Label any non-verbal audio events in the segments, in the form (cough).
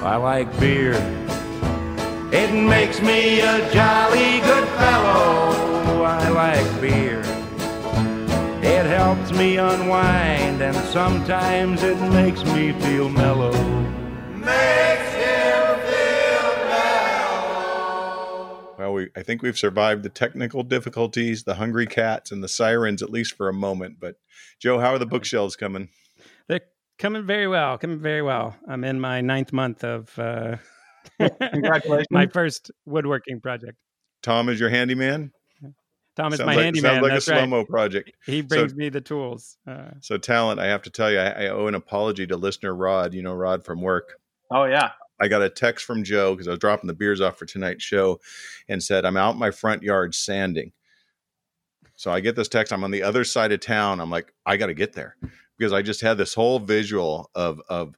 I like beer. It makes me a jolly good fellow. I like beer. It helps me unwind, and sometimes it makes me feel mellow. Makes him feel mellow. Well, we I think we've survived the technical difficulties, the hungry cats, and the sirens at least for a moment. But Joe, how are the bookshelves coming? They're coming very well. Coming very well. I'm in my ninth month of uh, (laughs) Congratulations. my first woodworking project. Tom is your handyman. Tom is sounds my like, handyman. Sounds like That's a right. slow mo project. He brings me the tools. Uh, So talent, I have to tell you, I, I owe an apology to listener Rod. You know Rod from work. Oh yeah. I got a text from Joe because I was dropping the beers off for tonight's show and said, I'm out in my front yard sanding. So I get this text. I'm on the other side of town. I'm like, I got to get there because I just had this whole visual of, of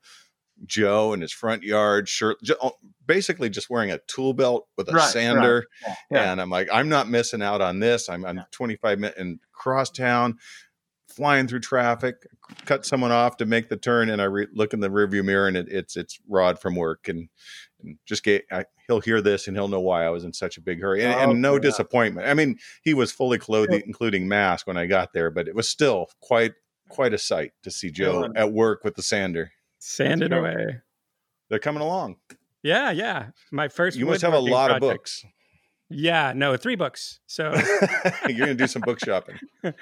Joe in his front yard shirt, oh, basically just wearing a tool belt with a Right, right. sander. Yeah, yeah. And I'm like, I'm not missing out on this. I'm, I'm Yeah. 25 minutes in crosstown, flying through traffic, cut someone off to make the turn, and I re- look in the rearview mirror, and it, it's it's Rod from work, and, and just get I, he'll hear this, and he'll know why I was in such a big hurry, and, Oh, and no yeah. disappointment. I mean, he was fully clothed, including mask, when I got there, but it was still quite quite a sight to see Joe at work with the sander. sand it go. away. They're coming along. Yeah, yeah. My first. You must have a woodworking lot of books. Yeah, no, three books. So, (laughs) You're gonna do some book shopping. (laughs)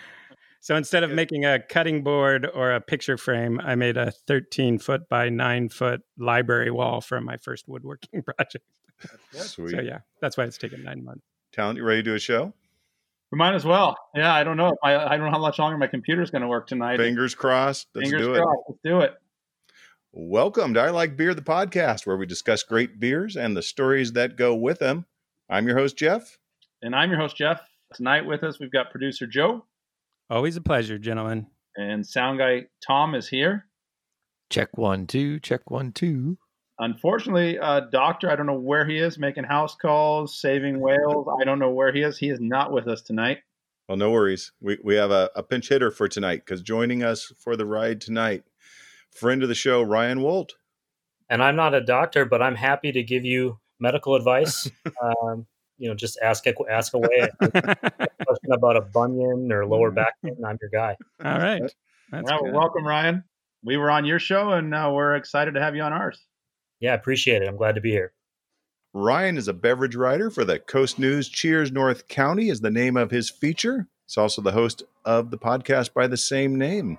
so instead of making a cutting board or a picture frame, I made a 13 foot by nine foot library wall for my first woodworking (laughs) project. Sweet. So yeah, that's why it's taken nine months. Talent, you ready to do a show? We might as well. Yeah, I don't know. I, I don't know how much longer my computer's going to work tonight. Fingers crossed. Let's Fingers do it. crossed. Let's do it. Welcome to I Like Beer, the podcast, where we discuss great beers and the stories that go with them. I'm your host, Jeff. And I'm your host Jeff. Tonight with us we've got producer Joe Always a pleasure, gentlemen. and sound guy Tom is here. Check one, two, check one, two. Unfortunately, uh, Doctor, I don't know where he is, making house calls, saving (laughs) whales. I don't know where he is. He is not with us tonight. Well, no worries. We, we have a, a pinch hitter for tonight because joining us for the ride tonight, friend of the show, Ryan Woldt. and I'm not a doctor, but I'm happy to give you medical advice. (laughs) um, you know, just ask ask away. (laughs) question about a bunion or lower back pain, I'm your guy. All right. That's well, good. welcome, Ryan. We were on your show, and uh, we're excited to have you on ours. Yeah, I appreciate it. I'm glad to be here. Ryan is a beverage writer for the Coast News. Cheers North County is the name of his feature. He's also the host of the podcast by the same name.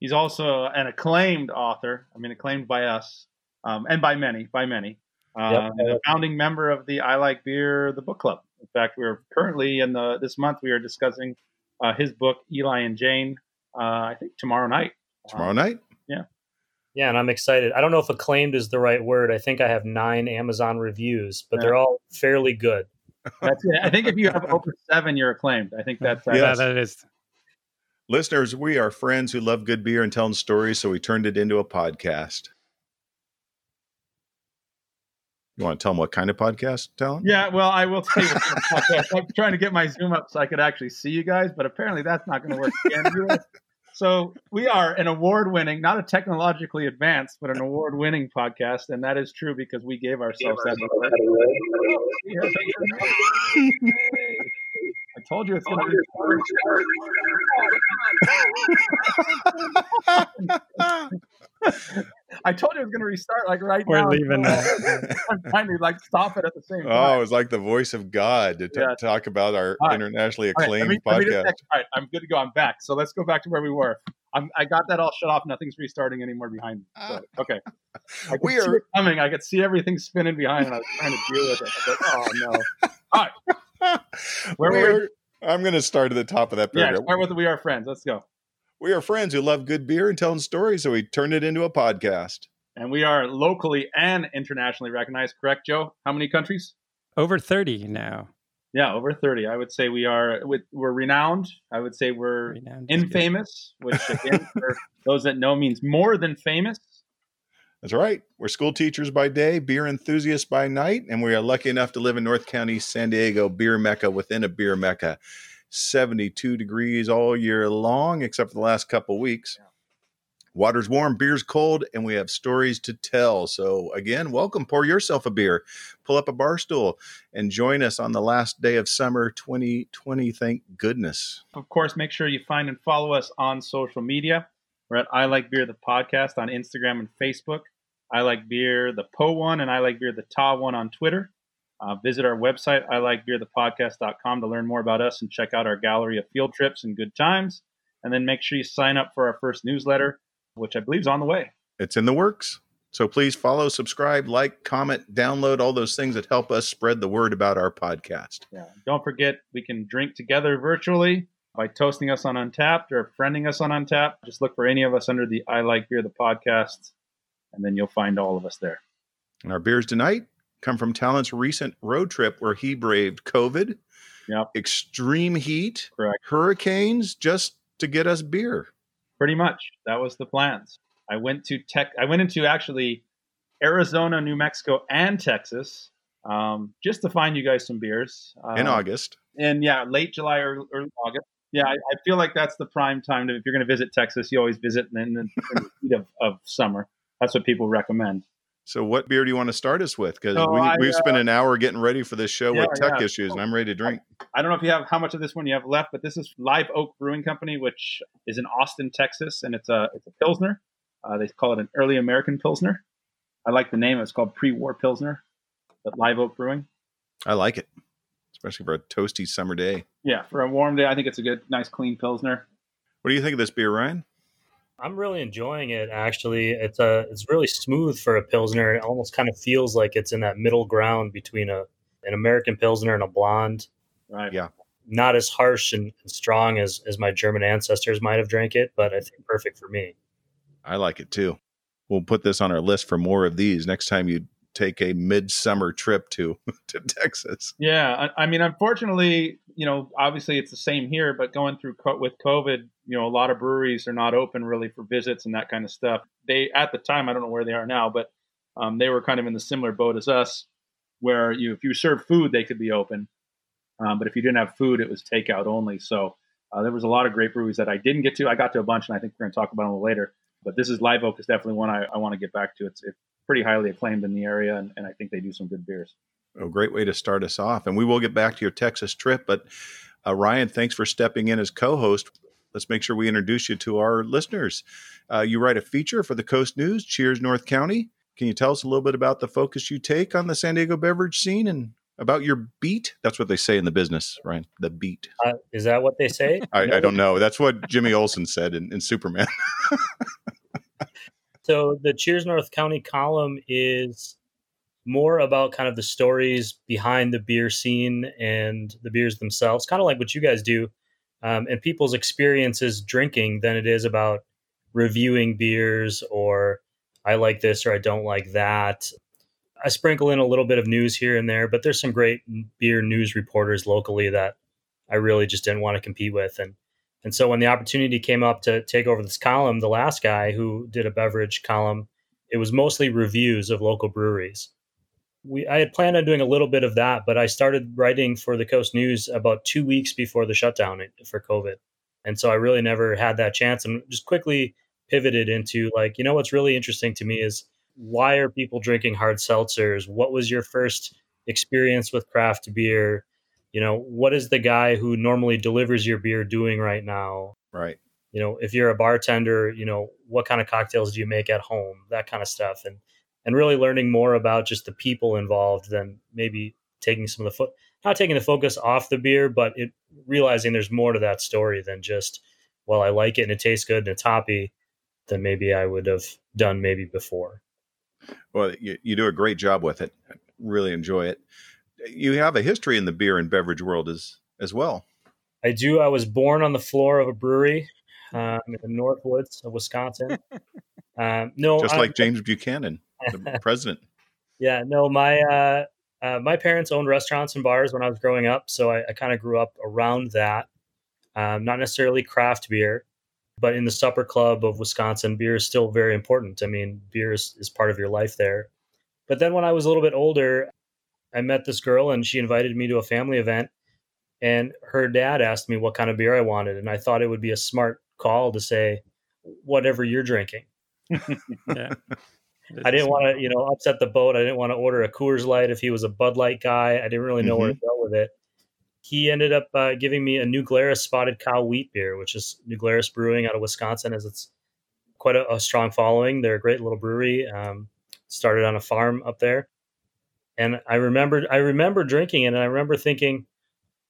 He's also an acclaimed author. I mean, acclaimed by us um, and by many, by many. Um, Yep. a founding member of the I Like Beer, the book club. In fact, we're currently in the this month we are discussing uh, his book Eli and Jane. Uh, I think tomorrow night. Tomorrow Um, night. Yeah, and I'm excited. I don't know if acclaimed is the right word. I think I have nine Amazon reviews, but they're all fairly good. That's it. I think if you have over seven, you're acclaimed. I think that's uh, Yeah. Yeah, that is. Listeners, we are friends who love good beer and telling stories, so we turned it into a podcast. You want to tell them what kind of podcast, Talent? Yeah, well, I will tell you. what- I'm trying to get my Zoom up so I could actually see you guys, but apparently that's not going to work again. So we are an award-winning, not a technologically advanced, but an award-winning podcast, and that is true because we gave ourselves that. I told you it's going (laughs) to (laughs) I told you it was going to restart like right now. We're now. leaving (laughs) I'm trying to like stop it at the same oh, time. Oh, it was like the voice of God to t- Yeah. talk about our All right. internationally All right, let acclaimed me- let me just podcast. check- all right, I'm good to go. I'm back. So let's go back to where we were. I'm, I got that all shut off. Nothing's restarting anymore behind me. So, ah. okay. (laughs) We are- coming. I could see everything spinning behind, and I was trying to deal with it. I was like, oh no. (laughs) All right. Where we were? We're- I'm going to start at the top of that Yeah. paragraph. Start with the "We Are Friends." Let's go. We are friends who love good beer and telling stories, so we turned it into a podcast. And we are locally and internationally recognized. Correct, Joe? How many countries? Over 30 now. Yeah, over thirty. I would say we are. with- We're renowned. I would say we're Renowned infamous, which again, (laughs) for those that know, means more than famous. That's right. We're school teachers by day, beer enthusiasts by night, and we are lucky enough to live in North County, San Diego, beer mecca within a beer mecca. 72 degrees all year long, except for the last couple weeks. Water's warm, beer's cold, and we have stories to tell. So, again, welcome. Pour yourself a beer, pull up a bar stool, and join us on the last day of summer 2020. Thank goodness. Of course, make sure you find and follow us on social media. We're at I Like Beer, the podcast on Instagram and Facebook. I Like Beer, the Po one, and I Like Beer, the Ta one on Twitter. Uh, visit our website, I Like Beer, the podcast.com to learn more about us and check out our gallery of field trips and good times. And then make sure you sign up for our first newsletter which I believe is on the way. It's in the works. So please follow, subscribe, like, comment, download all those things that help us spread the word about our podcast. Yeah. Don't forget, we can drink together virtually by toasting us on Untappd or friending us on Untappd. Just look for any of us under the I Like Beer, the podcast, and then you'll find all of us there. And our beers tonight come from Talent's recent road trip where he braved COVID, yep. extreme heat, Correct. hurricanes, just to get us beer pretty much that was the plans. I went to tech. I went into actually Arizona, New Mexico, and Texas um, just to find you guys some beers um, in August. And yeah, late July or early August. Yeah, I, I, feel like that's the prime time to, if you're going to visit Texas, you always visit in, in, in the heat of, of summer. That's what people recommend. So, what beer do you want to start us with? Because we, we've uh, spent an hour getting ready for this show yeah, with tech yeah. issues, and I'm ready to drink. I, I, don't know if you have how much of this one you have left, but this is Live Oak Brewing Company, which is in Austin, Texas, and it's a it's a pilsner. Uh, they call it an early American pilsner. I like the name. It's called pre-war pilsner, but Live Oak Brewing. I like it, especially for a toasty summer day. Yeah, for a warm day, I think it's a good, nice, clean pilsner. What do you think of this beer, Ryan? I'm really enjoying it. Actually, it's a it's really smooth for a pilsner. It almost kind of feels like it's in that middle ground between a an American pilsner and a blonde. Right. Yeah. Not as harsh and strong as as my German ancestors might have drank it, but I think perfect for me. I like it too. We'll put this on our list for more of these next time you take a midsummer trip to (laughs) to Texas. Yeah, I, I, mean, unfortunately, you know, obviously it's the same here, but going through co- with COVID, you know, a lot of breweries are not open really for visits and that kind of stuff. They at the time, I don't know where they are now, but um, they were kind of in the similar boat as us, where you if you serve food, they could be open, um, but if you didn't have food, it was takeout only. So uh, there was a lot of great breweries that I didn't get to. I got to a bunch, and I think we're going to talk about them later. But this is Live Oak is definitely one I, I want to get back to. It's, it's pretty highly acclaimed in the area, and, and I think they do some good beers. A great way to start us off. And we will get back to your Texas trip. But uh, Ryan, thanks for stepping in as co host. Let's make sure we introduce you to our listeners. Uh, you write a feature for the Coast News, Cheers North County. Can you tell us a little bit about the focus you take on the San Diego beverage scene and about your beat? That's what they say in the business, Ryan. The beat. Uh, is that what they say? (laughs) I, I, don't know. That's what Jimmy Olsen said in, in Superman. (laughs) so the Cheers North County column is more about kind of the stories behind the beer scene and the beers themselves, kind of like what you guys do, um, and people's experiences drinking than it is about reviewing beers or I like this or I don't like that. I sprinkle in a little bit of news here and there, but there's some great beer news reporters locally that I really just didn't want to compete with. And and so when the opportunity came up to take over this column, the last guy who did a beverage column, it was mostly reviews of local breweries we I had planned on doing a little bit of that, but I started writing for the Coast News about two weeks before the shutdown for COVID, and so I really never had that chance, and just quickly pivoted into like, you know, what's really interesting to me is why are people drinking hard seltzers? What was your first experience with craft beer? You know, what is the guy who normally delivers your beer doing right now? Right. You know, if you're a bartender, you know, what kind of cocktails do you make at home? That kind of stuff. And and really learning more about just the people involved than maybe taking some of the foot not taking the focus off the beer, but it, realizing there's more to that story than just well, I like it and it tastes good and it's hoppy than maybe I would have done maybe before. Well, you, you do a great job with it. I really enjoy it. You have a history in the beer and beverage world as as well. I do. I was born on the floor of a brewery um, in the Northwoods of Wisconsin. (laughs) Um, no, just like James Buchanan the president. Yeah, no, my uh, uh, my parents owned restaurants and bars when I was growing up, so I, I kind of grew up around that. Um, not necessarily craft beer, but in the supper club of Wisconsin, beer is still very important. I mean, beer is, is part of your life there. But then when I was a little bit older, I met this girl and she invited me to a family event. And her dad asked me what kind of beer I wanted. And I thought it would be a smart call to say, whatever you're drinking. (laughs) Yeah. I didn't want to, you know, upset the boat. I didn't want to order a Coors Light if he was a Bud Light guy. I didn't really know where to go with it. He ended up uh, giving me a New Glarus Spotted Cow wheat beer, which is New Glarus Brewing out of Wisconsin, as it's quite a, a strong following. They're a great little brewery. Um, started on a farm up there, and I remembered I remember drinking it, and I remember thinking,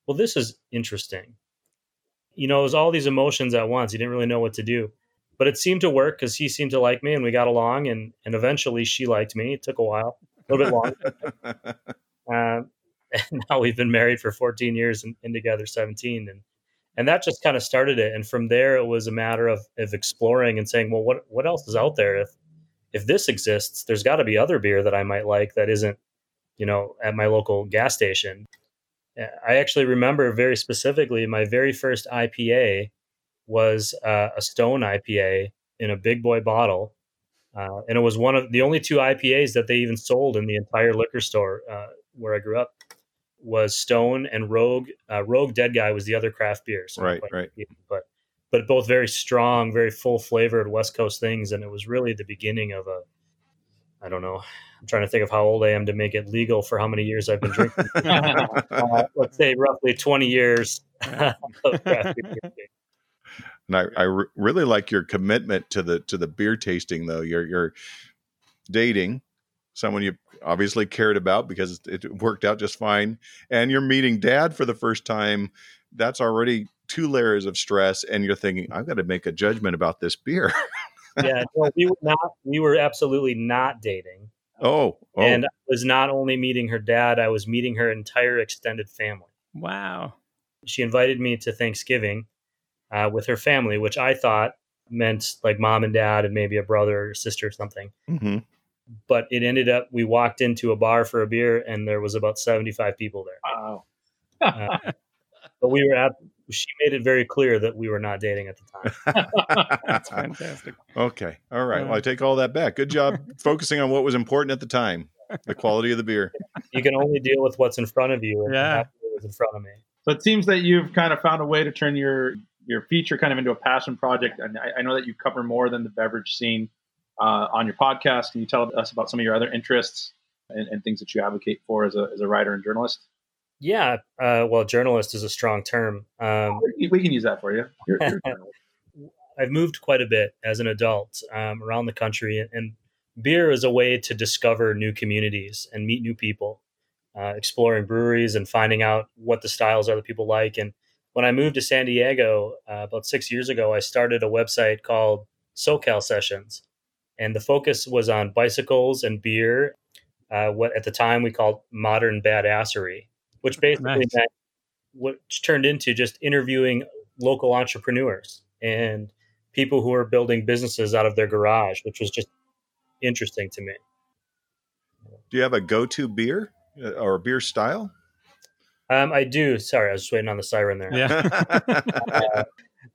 well, this is interesting. You know, it was all these emotions at once. You didn't really know what to do but it seemed to work because he seemed to like me and we got along and and eventually she liked me. It took a while a little bit longer. (laughs) Um, (laughs) and now we've been married for 14 years and, and together 17 and and that just kind of started it and from there it was a matter of of exploring and saying well what what else is out there? If if this exists there's got to be other beer that i might like that isn't you know at my local gas station. I actually remember very specifically my very first ipa was uh, a Stone IPA in a big boy bottle, uh, and it was one of the only two IPAs that they even sold in the entire liquor store uh, where I grew up. Was Stone and Rogue. Uh, Rogue Dead Guy was the other craft beer. So right, right. But but both very strong, very full flavored West Coast things, and it was really the beginning of a. I don't know. I'm trying to think of how old I am to make it legal for how many years I've been drinking. (laughs) uh, let's say roughly 20 years (laughs) (laughs) of craft beer. And I, I re- really like your commitment to the to the beer tasting though. You're you're dating someone you obviously cared about because it worked out just fine, and you're meeting dad for the first time. That's already two layers of stress, and you're thinking, I've got to make a judgment about this beer. yeah, no, we were not. We were absolutely not dating. Oh, oh, and I was not only meeting her dad; I was meeting her entire extended family. Wow. She invited me to Thanksgiving, uh, with her family, which I thought meant like mom and dad and maybe a brother or sister or something. Mm-hmm. But it ended up we walked into a bar for a beer and there was about seventy five people there. Wow. uh, but we were at. She made it very clear that we were not dating at the time. (laughs) That's fantastic. Okay. All right. Well, I take all that back. Good job (laughs) focusing on what was important at the time, the quality of the beer. You can only deal with what's in front of you. And yeah. was in front of me. So it seems that you've kind of found a way to turn your your feature kind of into a passion project. And I, I know that you cover more than the beverage scene uh, on your podcast. Can you tell us about some of your other interests and, and things that you advocate for as a, as a writer and journalist? Yeah, uh, well, journalist is a strong term. Um, we can use that for you. You're, you're (laughs) I've moved quite a bit as an adult um, around the country, and beer is a way to discover new communities and meet new people, uh, exploring breweries and finding out what the styles are that people like. And when I moved to San Diego uh, about six years ago, I started a website called SoCal Sessions, and the focus was on bicycles and beer. Uh, what at the time we called modern badassery, which basically nice. meant which turned into just interviewing local entrepreneurs and people who are building businesses out of their garage, which was just interesting to me. Do you have a go-to beer uh, or beer style? Um, I do. Sorry, I was just waiting on the siren there. Yeah. (laughs) uh,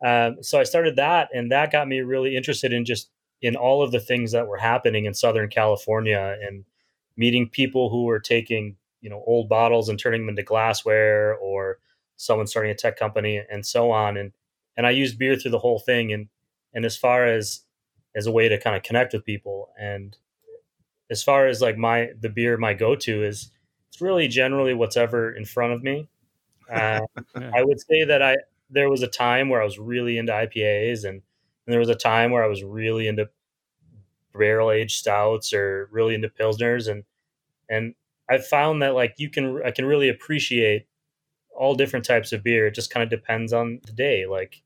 um, so I started that, and that got me really interested in just in all of the things that were happening in Southern California and meeting people who were taking you know old bottles and turning them into glassware, or someone starting a tech company and so on. And and I used beer through the whole thing. And and as far as as a way to kind of connect with people, and as far as like my the beer my go to is it's really generally what's ever in front of me. (laughs) Uh, yeah. I would say that I there was a time where I was really into IPAs, and, and there was a time where I was really into barrel aged stouts or really into pilsners, and and I've found that like you can I can really appreciate all different types of beer. It just kind of depends on the day. Like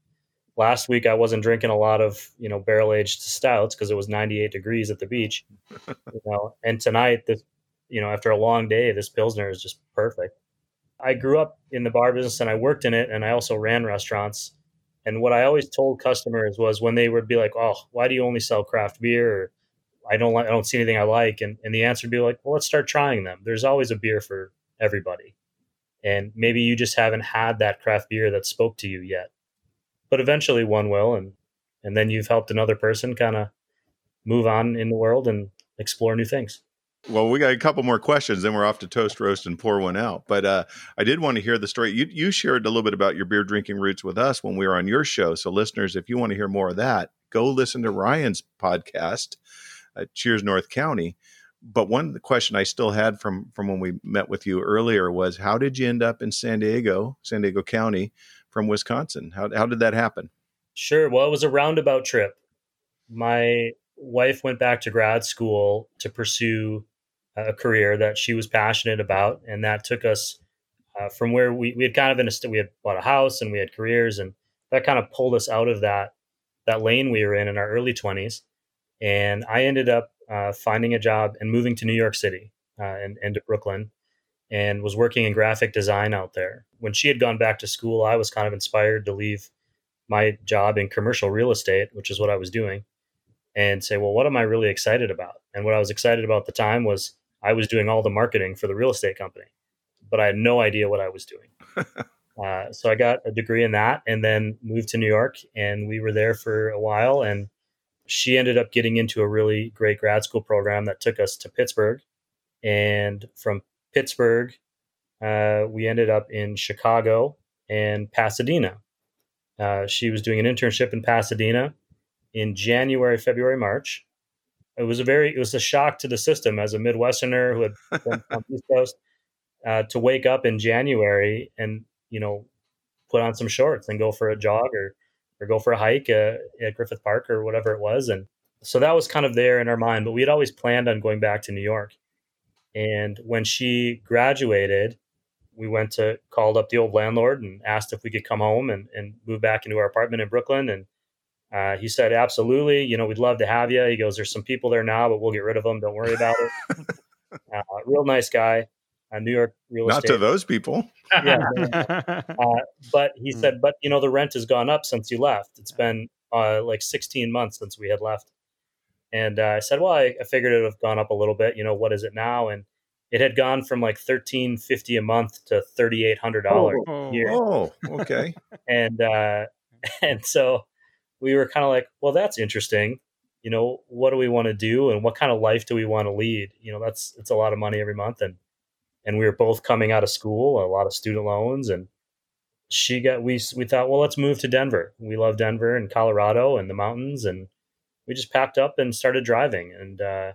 last week, I wasn't drinking a lot of you know barrel aged stouts because it was 98 degrees at the beach. (laughs) You know, and tonight this you know, after a long day, this Pilsner is just perfect. I grew up in the bar business and I worked in it and I also ran restaurants. And what I always told customers was when they would be like, Oh, why do you only sell craft beer? Or, I don't like, I don't see anything I like. And, and the answer would be like, well, let's start trying them. There's always a beer for everybody. And maybe you just haven't had that craft beer that spoke to you yet, but eventually one will. And, and then you've helped another person kind of move on in the world and explore new things. Well, we got a couple more questions, then we're off to toast, roast, and pour one out. But uh, I did want to hear the story. You, you shared a little bit about your beer drinking roots with us when we were on your show. So, listeners, if you want to hear more of that, go listen to Ryan's podcast, uh, Cheers North County. But one question I still had from from when we met with you earlier was, how did you end up in San Diego, San Diego County, from Wisconsin? How how did that happen? Sure. Well, it was a roundabout trip. My wife went back to grad school to pursue a career that she was passionate about, and that took us uh, from where we, we had kind of in a we had bought a house and we had careers, and that kind of pulled us out of that that lane we were in in our early twenties. And I ended up uh, finding a job and moving to New York City uh, and, and to Brooklyn, and was working in graphic design out there. When she had gone back to school, I was kind of inspired to leave my job in commercial real estate, which is what I was doing, and say, well, what am I really excited about? And what I was excited about at the time was I was doing all the marketing for the real estate company, but I had no idea what I was doing. (laughs) uh, so I got a degree in that and then moved to New York, and we were there for a while. And she ended up getting into a really great grad school program that took us to Pittsburgh. And from Pittsburgh, uh, we ended up in Chicago and Pasadena. Uh, she was doing an internship in Pasadena in January, February, March it was a very it was a shock to the system as a Midwesterner who had (laughs) been on the East Coast uh, to wake up in January and you know put on some shorts and go for a jog or or go for a hike uh, at Griffith Park or whatever it was, and so that was kind of there in our mind. But we had always planned on going back to New York, and when she graduated, we went to called up the old landlord and asked if we could come home and, and move back into our apartment in Brooklyn and uh, he said, absolutely. You know, we'd love to have you. He goes, there's some people there now, but we'll get rid of them. Don't worry about it. (laughs) uh, real nice guy. Uh, New York real Not estate. Not to those people. yeah. (laughs) uh, but he said, but you know, the rent has gone up since you left. It's been uh, like 16 months since we had left. And uh, I said, well, I, I figured it would have gone up a little bit. You know, what is it now? And it had gone from like 1350 a month to $3,800 Oh. a year. Oh, okay. And, uh, (laughs) and so we were kind of like, well, that's interesting. You know, what do we want to do and what kind of life do we want to lead? You know, that's it's a lot of money every month and and we were both coming out of school, a lot of student loans and she got we we thought, well, let's move to Denver. We love Denver and Colorado and the mountains and we just packed up and started driving and uh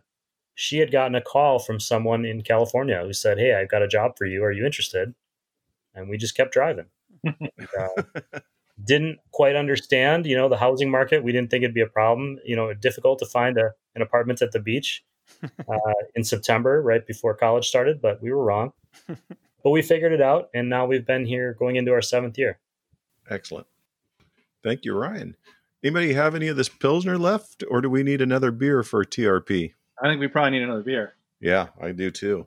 she had gotten a call from someone in California who said, "Hey, I've got a job for you. Are you interested?" And we just kept driving. (laughs) and, uh, didn't quite understand, you know, the housing market. We didn't think it'd be a problem. You know, difficult to find a, an apartment at the beach (laughs) uh, in September, right before college started, but we were wrong. (laughs) but we figured it out, and now we've been here going into our seventh year. Excellent. Thank you, Ryan. Anybody have any of this Pilsner left, or do we need another beer for TRP? I think we probably need another beer. Yeah, I do too.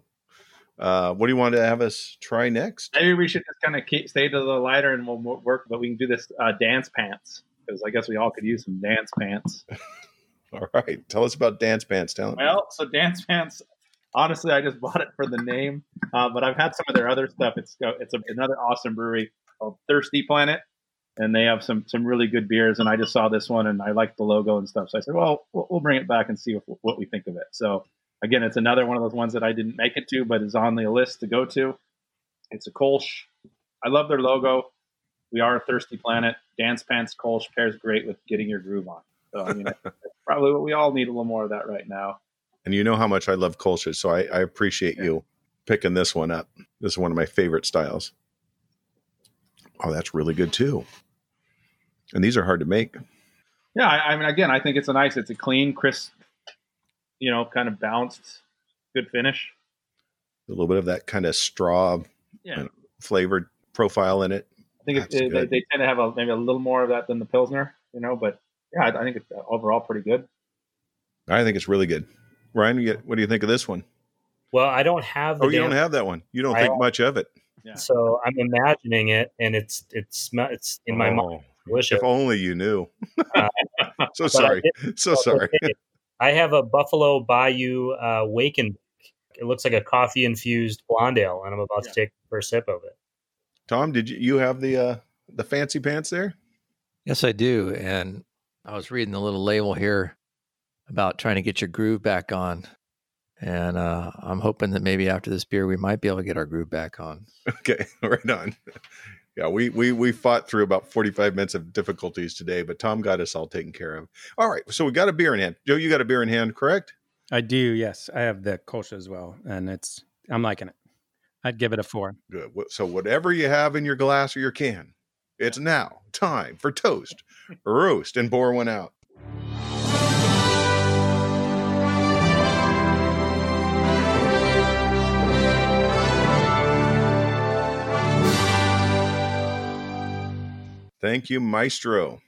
Uh, what do you want to have us try next? Maybe we should just kind of keep, stay to the lighter and we'll work, but we can do this uh, dance pants because I guess we all could use some dance pants. (laughs) All right, tell us about Dance Pants Talent. Well, so dance pants. Honestly, I just (laughs) bought it for the name, uh, but I've had some of their other stuff. It's uh, it's a, another awesome brewery called Thirsty Planet, and they have some some really good beers. And I just saw this one, and I liked the logo and stuff. So I said, well, we'll, we'll bring it back and see what, what we think of it. So again, it's another one of those ones that I didn't make it to, but is on the list to go to. It's a Kolsch. I love their logo. We are a thirsty planet. Dance pants Kolsch pairs great with getting your groove on. So I mean, (laughs) probably what we all need a little more of that right now. And you know how much I love Kolsch, so I, I appreciate Yeah. you picking this one up. This is one of my favorite styles. Oh, that's really good too. And these are hard to make. Yeah, I, I mean, again, I think it's a nice, it's a clean, crisp, you know, kind of balanced, good finish. A little bit of that kind of straw Yeah, flavored profile in it. I think it, they, they tend to have a, maybe a little more of that than the pilsner, you know. But yeah, I, I think it's overall pretty good. I think it's really good. Ryan, get, what do you think of this one? Well, I don't have the Oh, you damn- don't have that one. You don't I think have- much of it. Yeah. so I'm imagining it, and it's it's it's in my mind. Oh, I wish If it- only you knew. Uh, (laughs) so sorry. So sorry. Okay. I have a Buffalo Bayou uh, Waken. It looks like a coffee infused blonde ale, and I'm about to take the first sip of it. Tom, did you, you have the uh, the fancy pants there? Yes, I do. And I was reading the little label here about trying to get your groove back on. And uh, I'm hoping that maybe after this beer, we might be able to get our groove back on. (laughs) Okay, (laughs) right on. Yeah, we we we fought through about 45 minutes of difficulties today, but Tom got us all taken care of. All right, so we got a beer in hand. Joe, you got a beer in hand, correct? I do, yes. I have the Kolsch as well, and it's I'm liking it. I'd give it a four. Good. So whatever you have in your glass or your can, it's now time for toast, roast, and pour one out. Thank you, Maestro.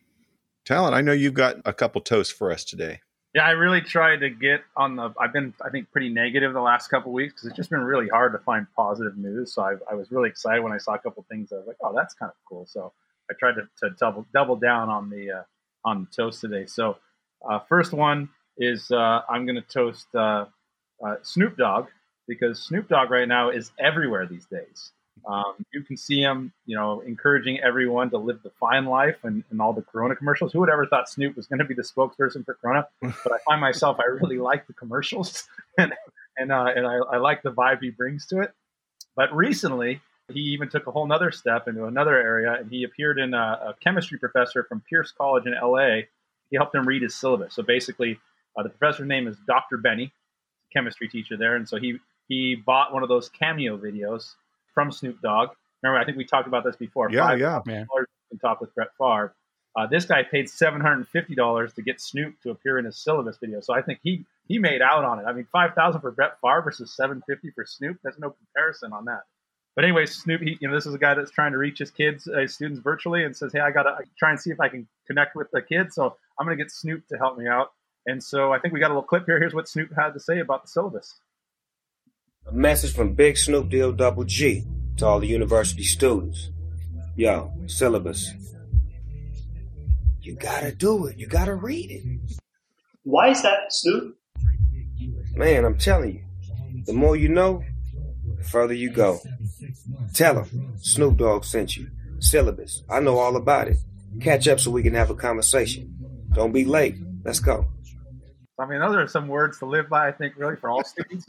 Talent, I know you've got a couple toasts for us today. Yeah, I really tried to get on the. I've been, I think, pretty negative the last couple weeks because it's just been really hard to find positive news. So I, I was really excited when I saw a couple things. I was like, oh, that's kind of cool. So I tried to, to double double down on the uh, on the toast today. So uh, first one is uh, I'm going to toast uh, uh, Snoop Dogg because Snoop Dogg right now is everywhere these days. Um, you can see him, you know, encouraging everyone to live the fine life and, and all the Corona commercials. Who would ever thought Snoop was going to be the spokesperson for Corona? (laughs) But I find myself, I really like the commercials (laughs) and and uh, and I, I like the vibe he brings to it. But recently, he even took a whole nother step into another area, and he appeared in a, a chemistry professor from Pierce College in LA. He helped him read his syllabus. So basically, uh, the professor's name is Dr. Benny, chemistry teacher there, and so he he bought one of those cameo videos from Snoop Dogg. Remember, I think we talked about this before. Yeah, Five yeah. man. can talk with Brett Favre. Uh, this guy paid seven hundred and fifty dollars to get Snoop to appear in his syllabus video. So I think he he made out on it. I mean, five thousand for Brett Favre versus seven fifty for Snoop. There's no comparison on that. But anyway, Snoop, he, you know, this is a guy that's trying to reach his kids, uh, his students virtually, and says, "Hey, I gotta try and see if I can connect with the kids. So I'm gonna get Snoop to help me out." And so I think we got a little clip here. Here's what Snoop had to say about the syllabus. A message from Big Snoop Deal Double G to all the university students. Yo, syllabus. You gotta do it. You gotta read it. Why is that, Snoop? Man, I'm telling you. The more you know, the further you go. Tell them Snoop Dogg sent you. Syllabus. I know all about it. Catch up so we can have a conversation. Don't be late. Let's go. I mean, those are some words to live by. I think really for all students.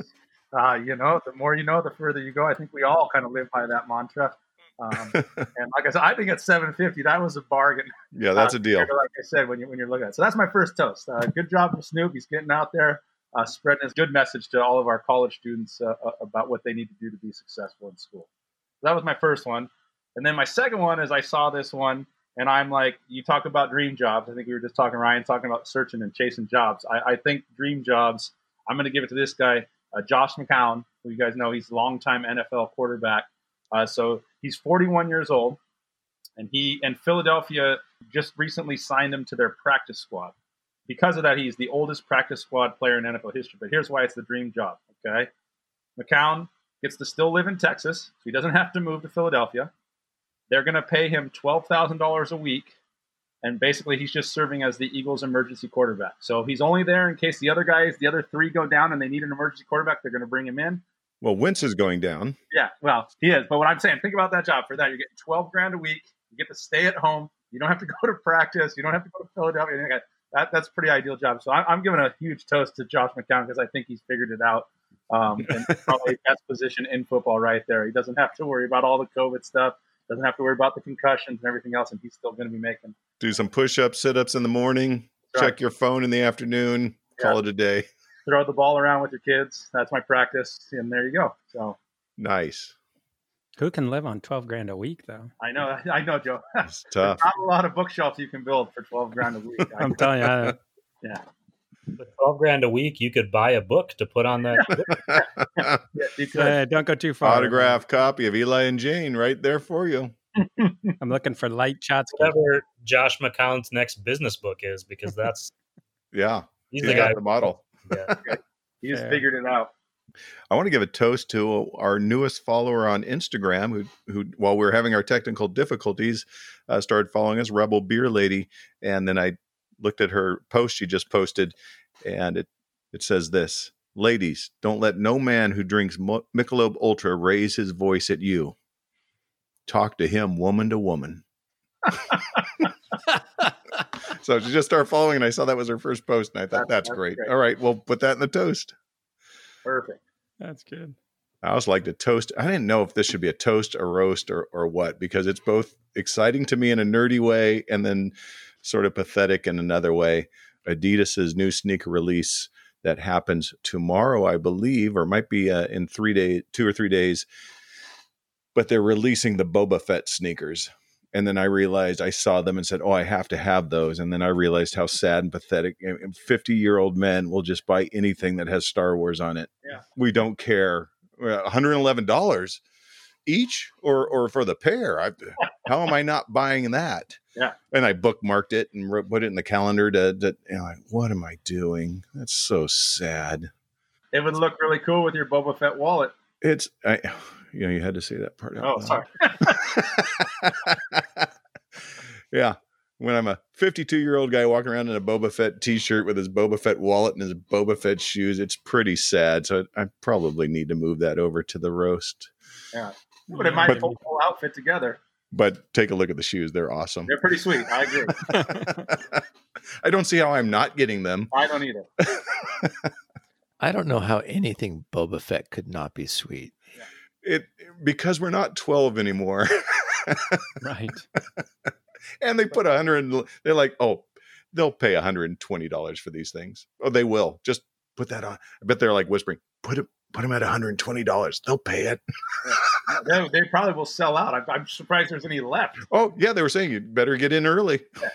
Uh, you know, the more you know, the further you go. I think we all kind of live by that mantra. Um, (laughs) and like I said, I think at 750, that was a bargain. Yeah, that's Uh, a deal. Like I said, when you when you're looking at it. so that's my first toast. Uh, good job Snoop. He's getting out there, uh, spreading his good message to all of our college students uh, uh, about what they need to do to be successful in school. So that was my first one, and then my second one is I saw this one, and I'm like, you talk about dream jobs. I think we were just talking Ryan talking about searching and chasing jobs. I, I think dream jobs. I'm going to give it to this guy, Josh McCown, who you guys know he's a longtime NFL quarterback. Uh, so he's 41 years old, and he and Philadelphia just recently signed him to their practice squad. Because of that, he's the oldest practice squad player in NFL history. But here's why it's the dream job. Okay, McCown gets to still live in Texas, so he doesn't have to move to Philadelphia. They're going to pay him twelve thousand dollars a week, and basically he's just serving as the Eagles' emergency quarterback. So he's only there in case the other guys, the other three, go down and they need an emergency quarterback. They're going to bring him in. Well, Wentz is going down. Yeah, well, he is. But what I'm saying, think about that job. For that, you're getting 12 grand a week. You get to stay at home. You don't have to (laughs) go to practice. You don't have to go to Philadelphia. like That, that's a pretty ideal job. So I'm, I'm giving a huge toast to Josh McCown because I think he's figured it out. Um, (laughs) and probably best position in football right there. He doesn't have to worry about all the COVID stuff. Doesn't have to worry about the concussions and everything else, and he's still going to be making. Do some push ups, sit ups in the morning, Right. check your phone in the afternoon, call it a day. (laughs) Throw the ball around with your kids. That's my practice, and there you go. So Nice. Who can live on 12 grand a week, though? I know, (laughs) I know, Joe. (laughs) It's tough. Not a lot of bookshelves you can build for 12 grand a week. I- I'm telling you, I, yeah, For 12 grand a week, you could buy a book to put on that. yeah, you could. uh, don't go too far. Autograph copy of Eli and Jane right there for you. (laughs) I'm looking for light shots. Whatever Josh McCown's next business book is, because that's Yeah. he's He's the guy. the model. (laughs) Yeah. (laughs) He's Yeah. figured it out. I want to give a toast to our newest follower on Instagram, who, who while we were having our technical difficulties, uh, started following us, Rebel Beer Lady. And then I looked at her post she just posted, and it it says this: "Ladies, don't let no man who drinks Mo- Michelob Ultra raise his voice at you. Talk to him, woman to woman." (laughs) so she just started following, and I saw that was her first post, and I thought That's- that's, that's great. great. All right, we'll put that in the toast. Perfect. That's good. I also like to toast. I didn't know if this should be a toast, a roast, or or what because it's both exciting to me in a nerdy way and then sort of pathetic in another way. Adidas's new sneaker release that happens tomorrow, I believe, or might be uh, in three days, two or three days. But they're releasing the Boba Fett sneakers. And then I realized I saw them and said, "Oh, I have to have those." And then I realized how sad and pathetic fifty-year-old men will just buy anything that has Star Wars on it. Yeah. We don't care. One hundred eleven dollars each, or or for the pair. I, how am I not buying that? (laughs) Yeah. And I bookmarked it and wrote, put it in the calendar to, to you know, like, what am I doing? That's so sad. It would look really cool with your Boba Fett wallet. It's, I, you know, you had to say that part. out Oh, loud. sorry. (laughs) yeah. When I'm a 52 year old guy walking around in a Boba Fett t shirt with his Boba Fett wallet and his Boba Fett shoes, it's pretty sad. So I probably need to move that over to the roast. Yeah, but it might But- pull the whole outfit together. But take a look at the shoes. They're awesome. They're pretty sweet. I agree. (laughs) I don't see how I'm not getting them. I don't either. (laughs) I don't know how anything Boba Fett could not be sweet. It because we're not 12 anymore. Right. (laughs) and they put a hundred. They're like, oh, they'll pay hundred and twenty dollars for these things. Oh, they will. Just put that on. I bet they're like whispering, put it, put them at one hundred and twenty dollars. They'll pay it. They, they probably will sell out. I'm, I'm surprised there's any left. Oh, yeah, they were saying you better get in early. Yeah,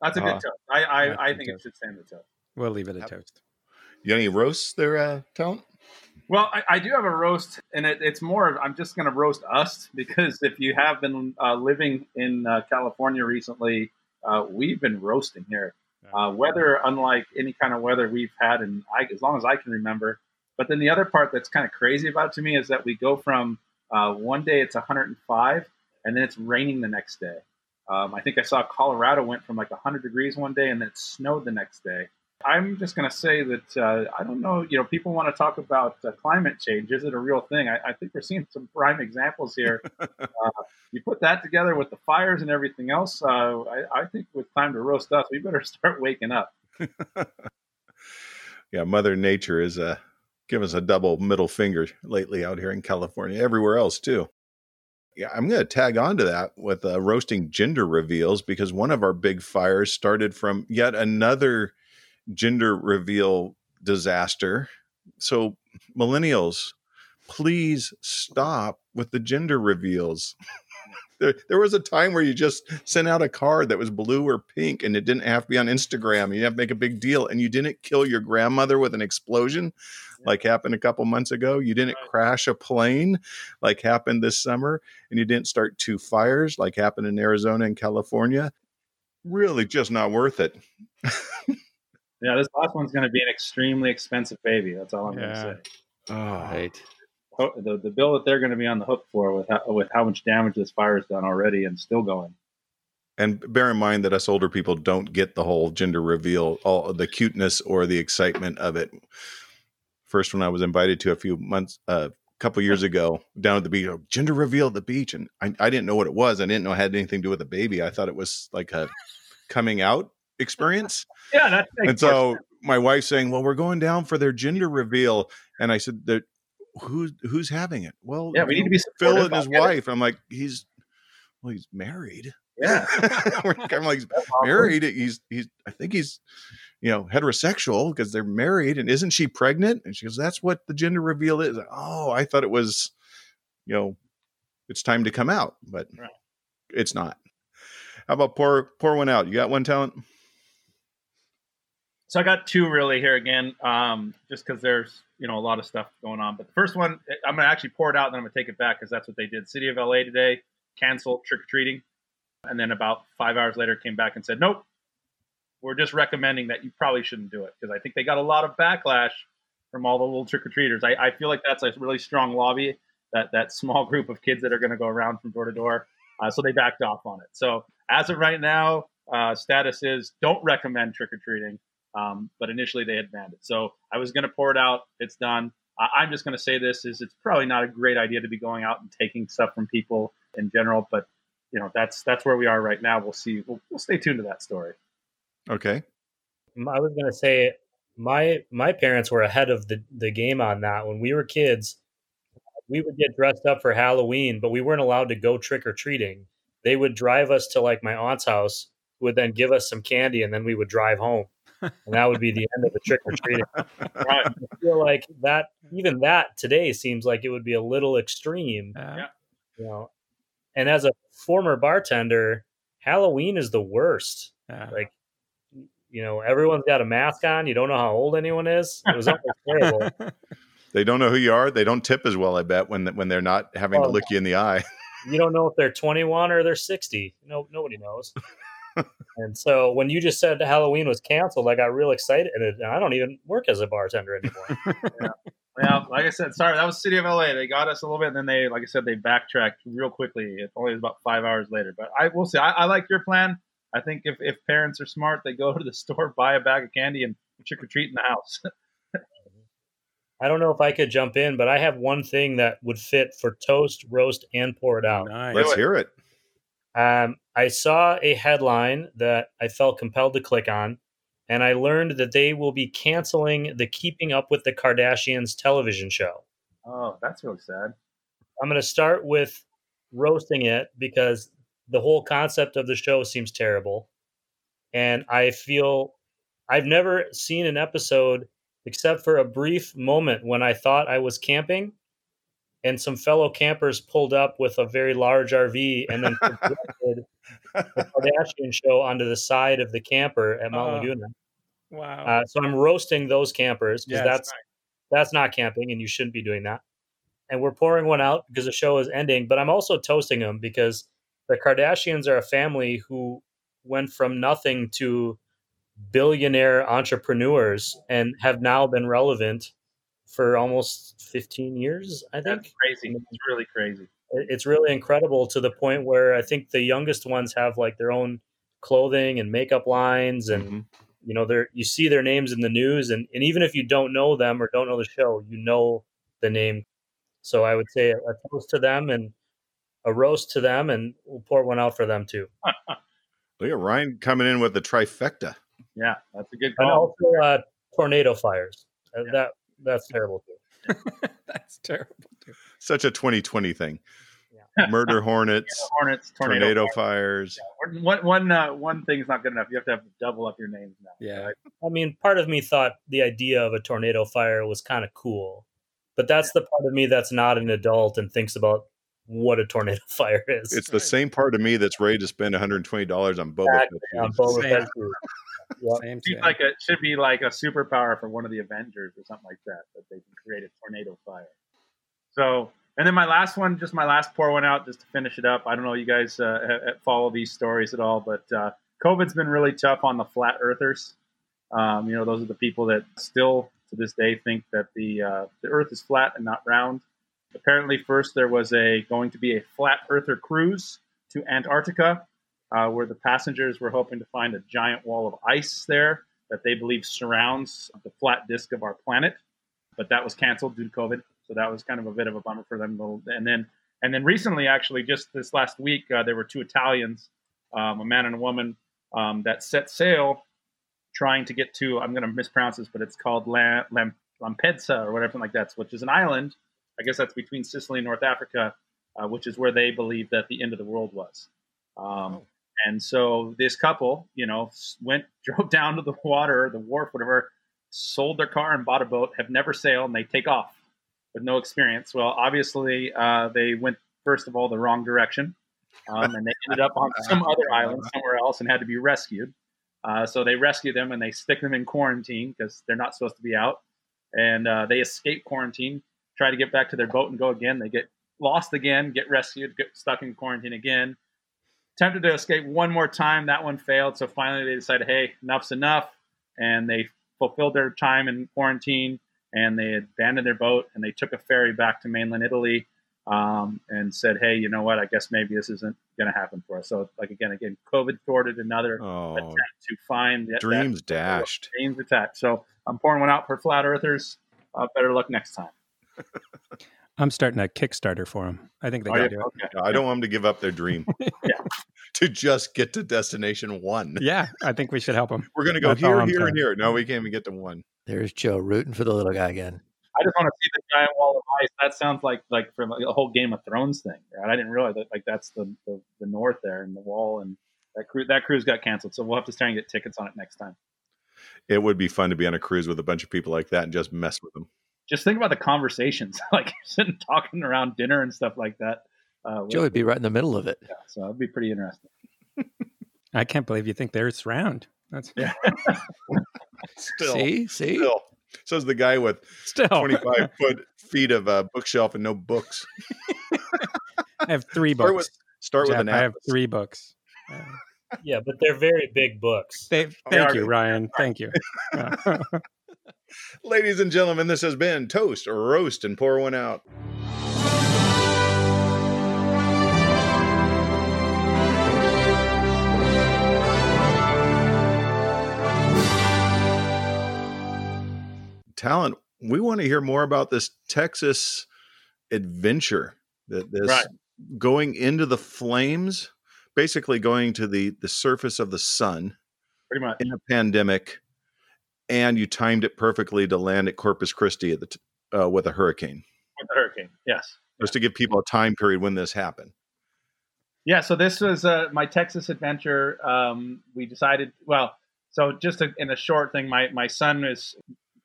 That's a good Uh, toast. I, I, I good think it should stand the toast. We'll leave it a toast. You got any roasts there, uh, Talent? Well, I, I do have a roast, and it, it's more of I'm just going to roast us because if you have been uh, living in uh, California recently, uh, we've been roasting here. Uh, weather, unlike any kind of weather we've had, and as long as I can remember. But then the other part that's kind of crazy about it to me is that we go from uh, one day it's 105, and then it's raining the next day. Um, I think I saw Colorado went from like 100 degrees one day, and then it snowed the next day. I'm just going to say that uh, I don't know. You know, people want to talk about uh, climate change. Is it a real thing? I, I think we're seeing some prime examples here. (laughs) uh, you put that together with the fires and everything else. Uh, I, I think with time to roast us, we better (laughs) start waking up. (laughs) Yeah, Mother Nature is uh, giving us a double middle finger lately out here in California, everywhere else too. Yeah, I'm going to tag on to that with uh, roasting gender reveals because one of our big fires started from yet another gender reveal disaster. So, millennials, please stop with the gender reveals. (laughs) there, there was a time where you just sent out a card that was blue or pink and it didn't have to be on Instagram. You didn't have to make a big deal and you didn't kill your grandmother with an explosion like happened a couple months ago. You didn't crash a plane like happened this summer and you didn't start two fires like happened in Arizona and California. Really just not worth it. (laughs) Yeah, this last one's going to be an extremely expensive baby. That's all I'm Yeah. going to say. Oh, Right. The, the bill that they're going to be on the hook for with how, with how much damage this fire has done already and still going. And bear in mind that us older people don't get the whole gender reveal, all the cuteness or the excitement of it. First one I was invited to a few months, a uh, couple years ago, down at the beach, oh, gender reveal at the beach, and I, I didn't know what it was. I didn't know it had anything to do with a baby. I thought it was like a coming out experience. Yeah, that's and so my wife's saying, "Well, we're going down for their gender reveal," and I said, "That who's who's having it?" Well, Yeah, we need to be Phil and his get it. wife. I'm like, he's well, he's married. Yeah, (laughs) I'm like, he's married. He's he's. I think he's, you know, heterosexual because they're married. And isn't she pregnant? And she goes, "That's what the gender reveal is." Oh, I thought it was, you know, it's time to come out, but Right. it's not. How about pour pour one out? You got one talent? So I got two really here again, um, just because there's you know a lot of stuff going on. But the first one, I'm gonna actually pour it out, and then I'm gonna take it back because that's what they did. City of LA today canceled trick or treating, and then about five hours later came back and said, nope, we're just recommending that you probably shouldn't do it because I think they got a lot of backlash from all the little trick or treaters. I, I feel like that's a really strong lobby that that small group of kids that are to go around from door to door. Uh, so they backed off on it. So as of right now, uh, status is don't recommend trick or treating. Um, but initially they had banned it. So I was going to pour it out. It's done. I I'm just going to say this is it's probably not a great idea to be going out and taking stuff from people in general. But you know that's that's where we are right now. We'll see. We'll, we'll stay tuned to that story. Okay. I was going to say my my parents were ahead of the the game on that. When we were kids, we would get dressed up for Halloween, but we weren't allowed to go trick or treating. They would drive us to like my aunt's house, who would then give us some candy, and then we would drive home, and that would be the end of the trick or treating. I feel like that even that today seems like it would be a little extreme. Yeah. You know, and as a former bartender, Halloween is the worst. Yeah. Like, you know, everyone's got a mask on. You don't know how old anyone is. It was almost terrible. (laughs) They don't know who you are. They don't tip as well. I bet when when they're not having to Oh, look you in the eye. You don't know if they're 21 or they're 60. No, nobody knows. And so when you just said Halloween was canceled, I got real excited, and I don't even work as a bartender anymore. (laughs) Yeah, like I said, sorry, that was City of LA. They got us a little bit, and then they, like I said, they backtracked real quickly. It only was about five hours later. But I will say, I, I like your plan. I think if, if parents are smart, they go (laughs) to the store, buy a bag of candy, and trick or treat in the house. (laughs) I don't know if I could jump in, but I have one thing that would fit for toast, roast, and pour it out. Nice. Let's hear it. Um, I saw a headline that I felt compelled to click on, and I learned that they will be canceling the Keeping Up with the Kardashians television show. oh, that's really sad. I'm going to start with roasting it because the whole concept of the show seems terrible. And I feel I've never seen an episode except for a brief moment when I thought I was camping and some fellow campers pulled up with a very large RV and then (laughs) projected the Kardashian show onto the side of the camper at Mount Oh. Laguna. Wow. Uh, so I'm roasting those campers because Yes. that's that's not camping, and you shouldn't be doing that. And we're pouring one out because the show is ending, but I'm also toasting them because the Kardashians are a family who went from nothing to billionaire entrepreneurs and have now been relevant for almost 15 years. I think That's crazy. It's really crazy. it's really incredible to the point where I think the youngest ones have like their own clothing and makeup lines and Mhm. you know they're you see their names in the news and, and even if you don't know them or don't know the show you know the name so i would say a, a toast to them and a roast to them and we'll pour one out for them too (laughs) Look at Ryan coming in with the trifecta. Yeah, that's a good call. and also uh, tornado fires Uh, that that's terrible too (laughs) That's terrible. Too. Such a 2020 thing. Yeah. (laughs) Murder hornets, Hornets, tornado. tornado fires. One one uh, one thing is not good enough. You have to have to double up your names now. Yeah. i mean part of me thought the idea of a tornado fire was kind of cool but that's the part of me that's not an adult and thinks about what a tornado (laughs) fire is It's the same part of me that's ready to spend 120 dollars on Boba Fett. Exactly, on. Boba Same. Fett. (laughs) Yep. Same Seems thing. like a should be like a superpower for one of the Avengers or something like that. That they can create a tornado fire. So, and then my last one, just my last pour one out, just to finish it up. I don't know you guys uh, ha- ha- follow these stories at all, but uh, COVID's been really tough on the flat earthers. Um, you know, those are the people that still to this day think that the uh, the Earth is flat and not round. Apparently, first there was a going to be a flat earther cruise to Antarctica, uh, where the passengers were hoping to find a giant wall of ice there that they believe surrounds the flat disk of our planet. But that was canceled due to COVID, so that was kind of a bit of a bummer for them. And then, and then recently, actually, just this last week, uh, there were two Italians, um, a man and a woman, um, that set sail trying to get to. I'm going to mispronounce this, but it's called La, Lam, Lampedusa or whatever like that, which is an island. I guess that's between Sicily and North Africa, uh, which is where they believe that the end of the world was. Um, and so this couple, you know, went, (laughs) drove down to the water, the wharf, whatever, sold their car and bought a boat, have never sailed, and they take off with no experience. Well, obviously, uh, they went, first of all, the wrong direction. Um, and they ended up on (laughs) some other island somewhere else and had to be rescued. Uh, so they rescue them and they stick them in quarantine because they're not supposed to be out. And uh, they escape quarantine, try to get back to their boat and go again. They get lost again, get rescued, get stuck in quarantine again. Attempted to escape one more time. That one failed. So finally they decided, hey, enough's enough. And they fulfilled their time in quarantine and they abandoned their boat and they took a ferry back to mainland Italy um, and said, hey, you know what? I guess maybe this isn't going to happen for us. So, like, again, again, COVID thwarted another Oh, attempt to find that, dreams that dashed. dreams attacked. So I'm pouring one out for flat earthers. Uh, better luck next time. I'm starting a Kickstarter for them. I think they Oh, got yeah, to do it. okay. I don't want them to give up their dream. (laughs) Yeah. to just get to destination one. Yeah, I think we should help him. We're going to go That's here, I'm here, saying. and here. No, we can't even get to one. There's Joe rooting for the little guy again. I just want to see the giant wall of ice. That sounds like like from a whole Game of Thrones thing. Right? I didn't realize that like that's the, the the north there and the wall and that cruise that cruise got canceled. So we'll have to try and get tickets on it next time. It would be fun to be on a cruise with a bunch of people like that and just mess with them. Just think about the conversations, (laughs) like sitting talking around dinner and stuff like that. Uh, Joe would be right in the middle of it. yeah, so it'd be pretty interesting. (laughs) I can't believe you think there's round. That's Yeah. (laughs) Still, See, see, still. So's the guy with still 25 foot feet of a bookshelf and no books. I have three Start books. with start with Jeff, an I have three books. Uh, Yeah, but they're very big books. they, They thank are- you, Ryan. Thank you. Ladies and gentlemen, this has been Toast Roast and Pour One Out. Talent, we want to hear more about this Texas adventure that this Right. going into the flames, basically going to the the surface of the sun Pretty much. in a pandemic, and you timed it perfectly to land at Corpus Christi at the t- uh, with a hurricane, With the hurricane. Yes. just to give people a time period when this happened. Yeah, so this was uh, my Texas adventure. Um, we decided, well, so just a, in a short thing, my, my son is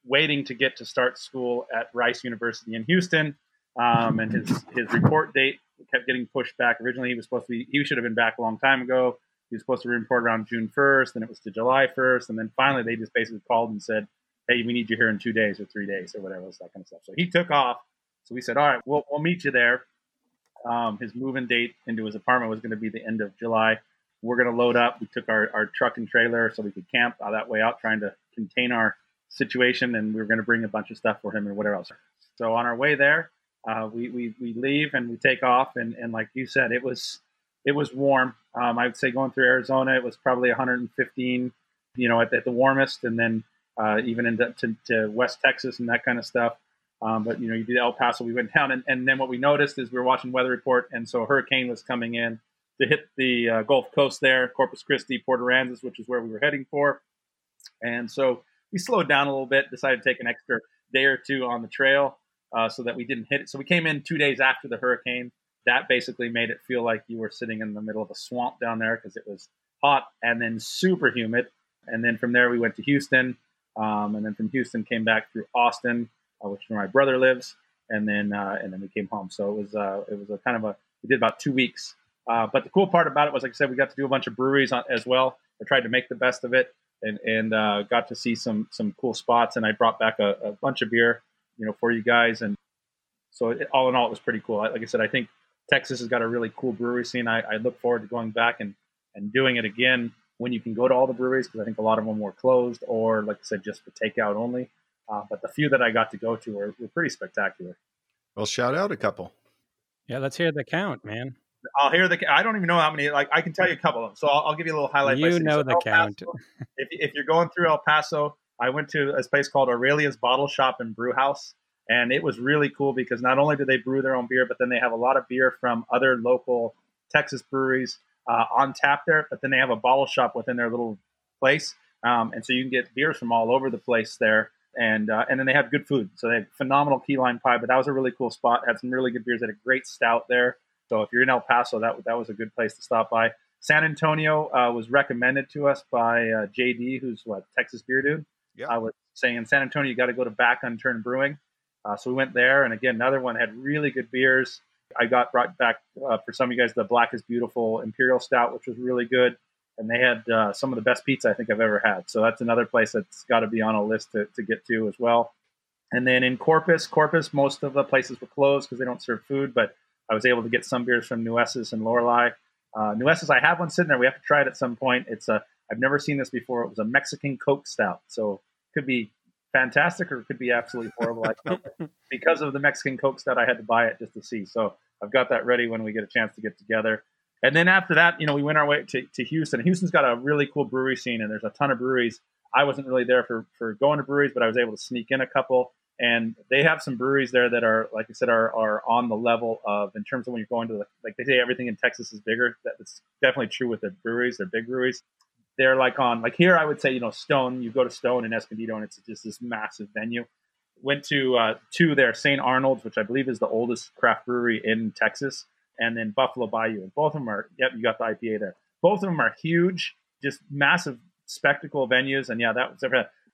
waiting to get to start school at Rice University in Houston, um, and his his report date kept getting pushed back. Originally, he was supposed to be he should have been back a long time ago. He was supposed to report around June first, then it was to July first, and then finally they just basically called and said, "Hey, we need you here in two days or three days or whatever, that kind of stuff." So he took off. So we said, "All right, we'll we'll meet you there." Um, his move-in date into his apartment was going to be the end of July. We're going to load up. We took our, our truck and trailer so we could camp uh, that way out, trying to contain our situation, and we were going to bring a bunch of stuff for him and whatever else. So on our way there, uh, we, we we leave and we take off, and, and like you said, it was it was warm. Um, I would say going through Arizona, it was probably 115, you know, at, at the warmest, and then uh, even into to, to West Texas and that kind of stuff. Um, but you know, you did El Paso. We went down, and, and then what we noticed is we were watching weather report, and so a hurricane was coming in to hit the uh, Gulf Coast there, Corpus Christi, Port Aransas, which is where we were heading for. And so we slowed down a little bit, decided to take an extra day or two on the trail uh, so that we didn't hit it. So we came in two days after the hurricane. That basically made it feel like you were sitting in the middle of a swamp down there because it was hot and then super humid. And then from there we went to Houston, um, and then from Houston came back through Austin, uh, which is where my brother lives, and then uh, and then we came home. So it was uh, it was a kind of a we did about two weeks. Uh, but the cool part about it was, like I said, we got to do a bunch of breweries on, as well. I tried to make the best of it, and and uh, got to see some some cool spots. And I brought back a, a bunch of beer, you know, for you guys. And so it, all in all, it was pretty cool. Like I said, I think Texas has got a really cool brewery scene. I, I look forward to going back and and doing it again when you can go to all the breweries because I think a lot of them were closed or, like I said, just for takeout only. Uh, but the few that I got to go to were, were pretty spectacular. Well, shout out a couple. yeah, let's hear the count, man. I'll hear the. I don't even know how many. Like I can tell you a couple of them. So I'll, I'll give you a little highlight. You know So the El count. Paso, if, if you're going through El Paso, I went to a place called Aurelia's Bottle Shop and Brew House, and it was really cool because not only do they brew their own beer, but then they have a lot of beer from other local Texas breweries uh, on tap there. But then they have a bottle shop within their little place, um, and so you can get beers from all over the place there. And uh, and then they have good food. So they have phenomenal key lime pie. But that was a really cool spot. Had some really good beers. Had a great stout there. So if you're in El Paso, that that was a good place to stop by. San Antonio uh, was recommended to us by uh, JD, who's what Texas beer dude. Yeah. I was saying in San Antonio, you got to go to Back Unturned Brewing. Uh, so we went there, and again, another one had really good beers. I got brought back uh, for some of you guys the Black is Beautiful Imperial Stout, which was really good, and they had uh, some of the best pizza I think I've ever had. So that's another place that's got to be on a list to, to get to as well. And then in Corpus, Corpus, most of the places were closed because they don't serve food, but I was able to get some beers from Nueces and Lorelei. Uh, Nueces, I have one sitting there. We have to try it at some point. It's a I've never seen this before. It was a Mexican Coke Stout, so could be fantastic or it could be absolutely horrible. I (laughs) because of the Mexican Coke that I had to buy it just to see. So I've got that ready when we get a chance to get together. And then after that, you know, we went our way to, to Houston. Houston's got a really cool brewery scene, and there's a ton of breweries. I wasn't really there for, for going to breweries, but I was able to sneak in a couple. and they have some breweries there that are, like I said, are, are on the level of in terms of when you're going to the, like they say everything in Texas is bigger. That's definitely true with the breweries. They're big breweries. They're like on like here, I would say you know Stone. You go to Stone in Escondido, and it's just this massive venue. Went to uh, two there, St. Arnold's, which I believe is the oldest craft brewery in Texas, and then Buffalo Bayou. And both of them are yep, you got the IPA there. Both of them are huge, just massive spectacle venues. And yeah, that was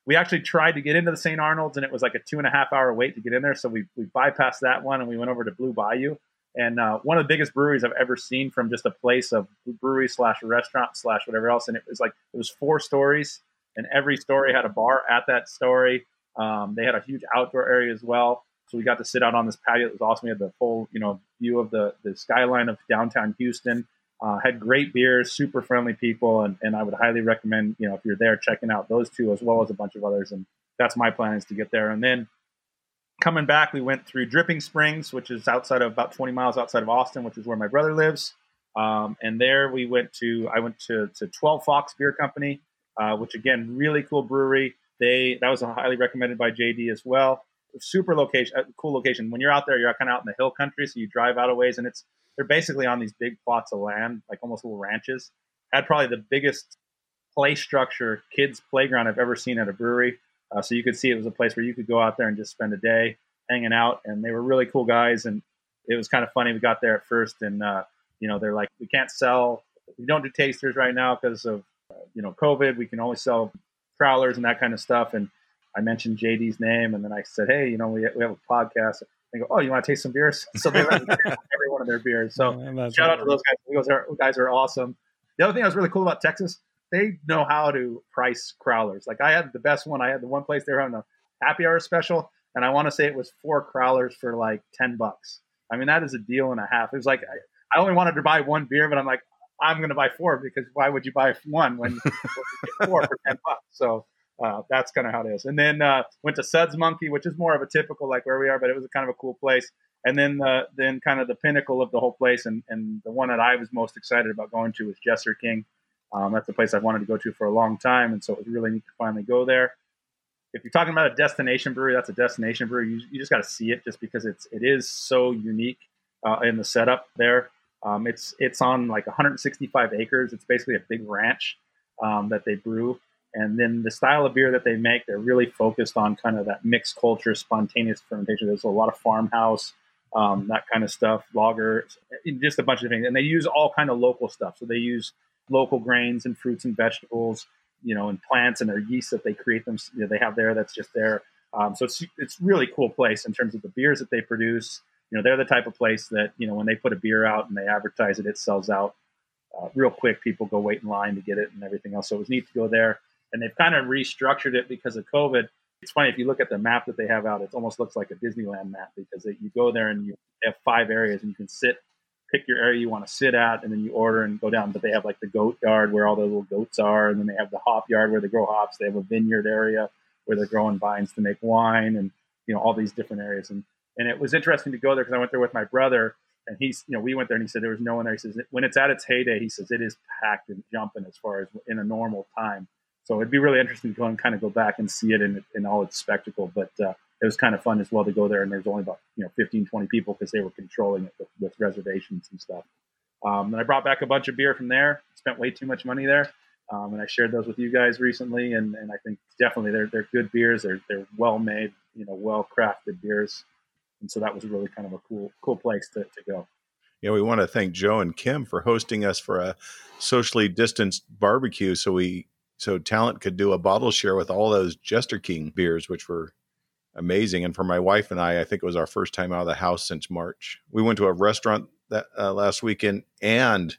we actually tried to get into the St. Arnold's and it was like a two and a half hour wait to get in there. So we, we bypassed that one and we went over to Blue Bayou. And uh, one of the biggest breweries I've ever seen from just a place of brewery slash restaurant slash whatever else. And it was like, it was four stories and every story had a bar at that story. Um, they had a huge outdoor area as well. So we got to sit out on this patio. It was awesome. We had the full, you know, view of the, the skyline of downtown Houston. Uh, had great beers, super friendly people, and, and I would highly recommend, you know, if you're there, checking out those two as well as a bunch of others. And that's my plan is to get there. And then coming back, we went through Dripping Springs, which is outside of about 20 miles outside of Austin, which is where my brother lives. Um, and there we went to, I went to, to 12 Fox Beer Company, uh, which again, really cool brewery. They, that was highly recommended by JD as well. Super location, uh, cool location. When you're out there, you're kind of out in the hill country, so you drive out a ways, and it's they're basically on these big plots of land, like almost little ranches. Had probably the biggest play structure, kids playground I've ever seen at a brewery. Uh, so you could see it was a place where you could go out there and just spend a day hanging out. And they were really cool guys. And it was kind of funny. We got there at first, and uh, you know they're like, we can't sell, we don't do tasters right now because of uh, you know COVID. We can only sell crowlers and that kind of stuff. And I mentioned JD's name, and then I said, hey, you know, we, we have a podcast. They go, oh, you want to taste some beers? (laughs) So they let me every one of their beers. So (laughs) shout out to those guys. Those are, guys are awesome. The other thing that was really cool about Texas, they know how to price crowlers. Like I had the best one. I had the one place they were having a happy hour special, and I want to say it was four crowlers for like ten bucks. I mean, that is a deal and a half. It was like I, I only wanted to buy one beer, but I'm like, I'm going to buy four because why would you buy one when, (laughs) when you get four for ten bucks? So uh, that's kind of how it is. And then uh, went to Suds Monkey, which is more of a typical like where we are, but it was a kind of a cool place. And then uh, then kind of the pinnacle of the whole place, and, and the one that I was most excited about going to was Jester King. Um, that's the place I've wanted to go to for a long time, and so it was really neat to finally go there. If you're talking about a destination brewery, that's a destination brewery. You, you just got to see it, just because it's it is so unique uh, in the setup there. Um, it's it's on like 165 acres. It's basically a big ranch um, that they brew and then the style of beer that they make, they're really focused on kind of that mixed culture, spontaneous fermentation. There's a lot of farmhouse, um, that kind of stuff, lager, just a bunch of things. And they use all kind of local stuff. So they use local grains and fruits and vegetables, you know, and plants and their yeast that they create them. You know, they have there that's just there. Um, so it's it's really cool place in terms of the beers that they produce. You know, they're the type of place that you know when they put a beer out and they advertise it, it sells out uh, real quick. People go wait in line to get it and everything else. So it was neat to go there and they've kind of restructured it because of COVID. It's funny if you look at the map that they have out; it almost looks like a Disneyland map because you go there and you have five areas and you can sit, pick your area you want to sit at, and then you order and go down. But they have like the goat yard where all the little goats are, and then they have the hop yard where they grow hops. They have a vineyard area where they're growing vines to make wine, and you know all these different areas. And and it was interesting to go there because I went there with my brother, and he's you know we went there and he said there was no one there. He says when it's at its heyday, he says it is packed and jumping as far as in a normal time. So it'd be really interesting to go and kind of go back and see it in, in all its spectacle. But uh, it was kind of fun as well to go there. And there's only about you know 15, 20 people because they were controlling it with, with reservations and stuff. Um, and I brought back a bunch of beer from there. Spent way too much money there. Um, and I shared those with you guys recently, and, and I think definitely they're they're good beers. They're they're well made, you know, well crafted beers, and so that was really kind of a cool cool place to, to go. Yeah, we want to thank Joe and Kim for hosting us for a socially distanced barbecue. So we so talent could do a bottle share with all those Jester King beers, which were amazing. And for my wife and I, I think it was our first time out of the house since March. We went to a restaurant that uh, last weekend and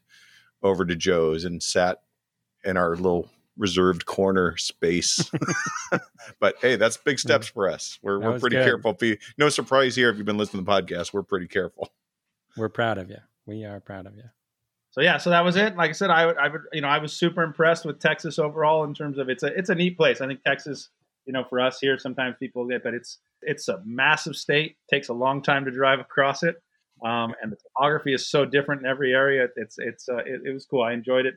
over to Joe's and sat in our little reserved corner space. (laughs) but hey, that's big steps for us. We're we're pretty good. careful. No surprise here if you've been listening to the podcast. We're pretty careful. We're proud of you. We are proud of you so yeah, so that was it. Like I said, I would, I would, you know, I was super impressed with Texas overall in terms of it's a, it's a neat place. I think Texas, you know, for us here, sometimes people get, but it's, it's a massive state. takes a long time to drive across it, um, and the topography is so different in every area. It's, it's, uh, it, it was cool. I enjoyed it.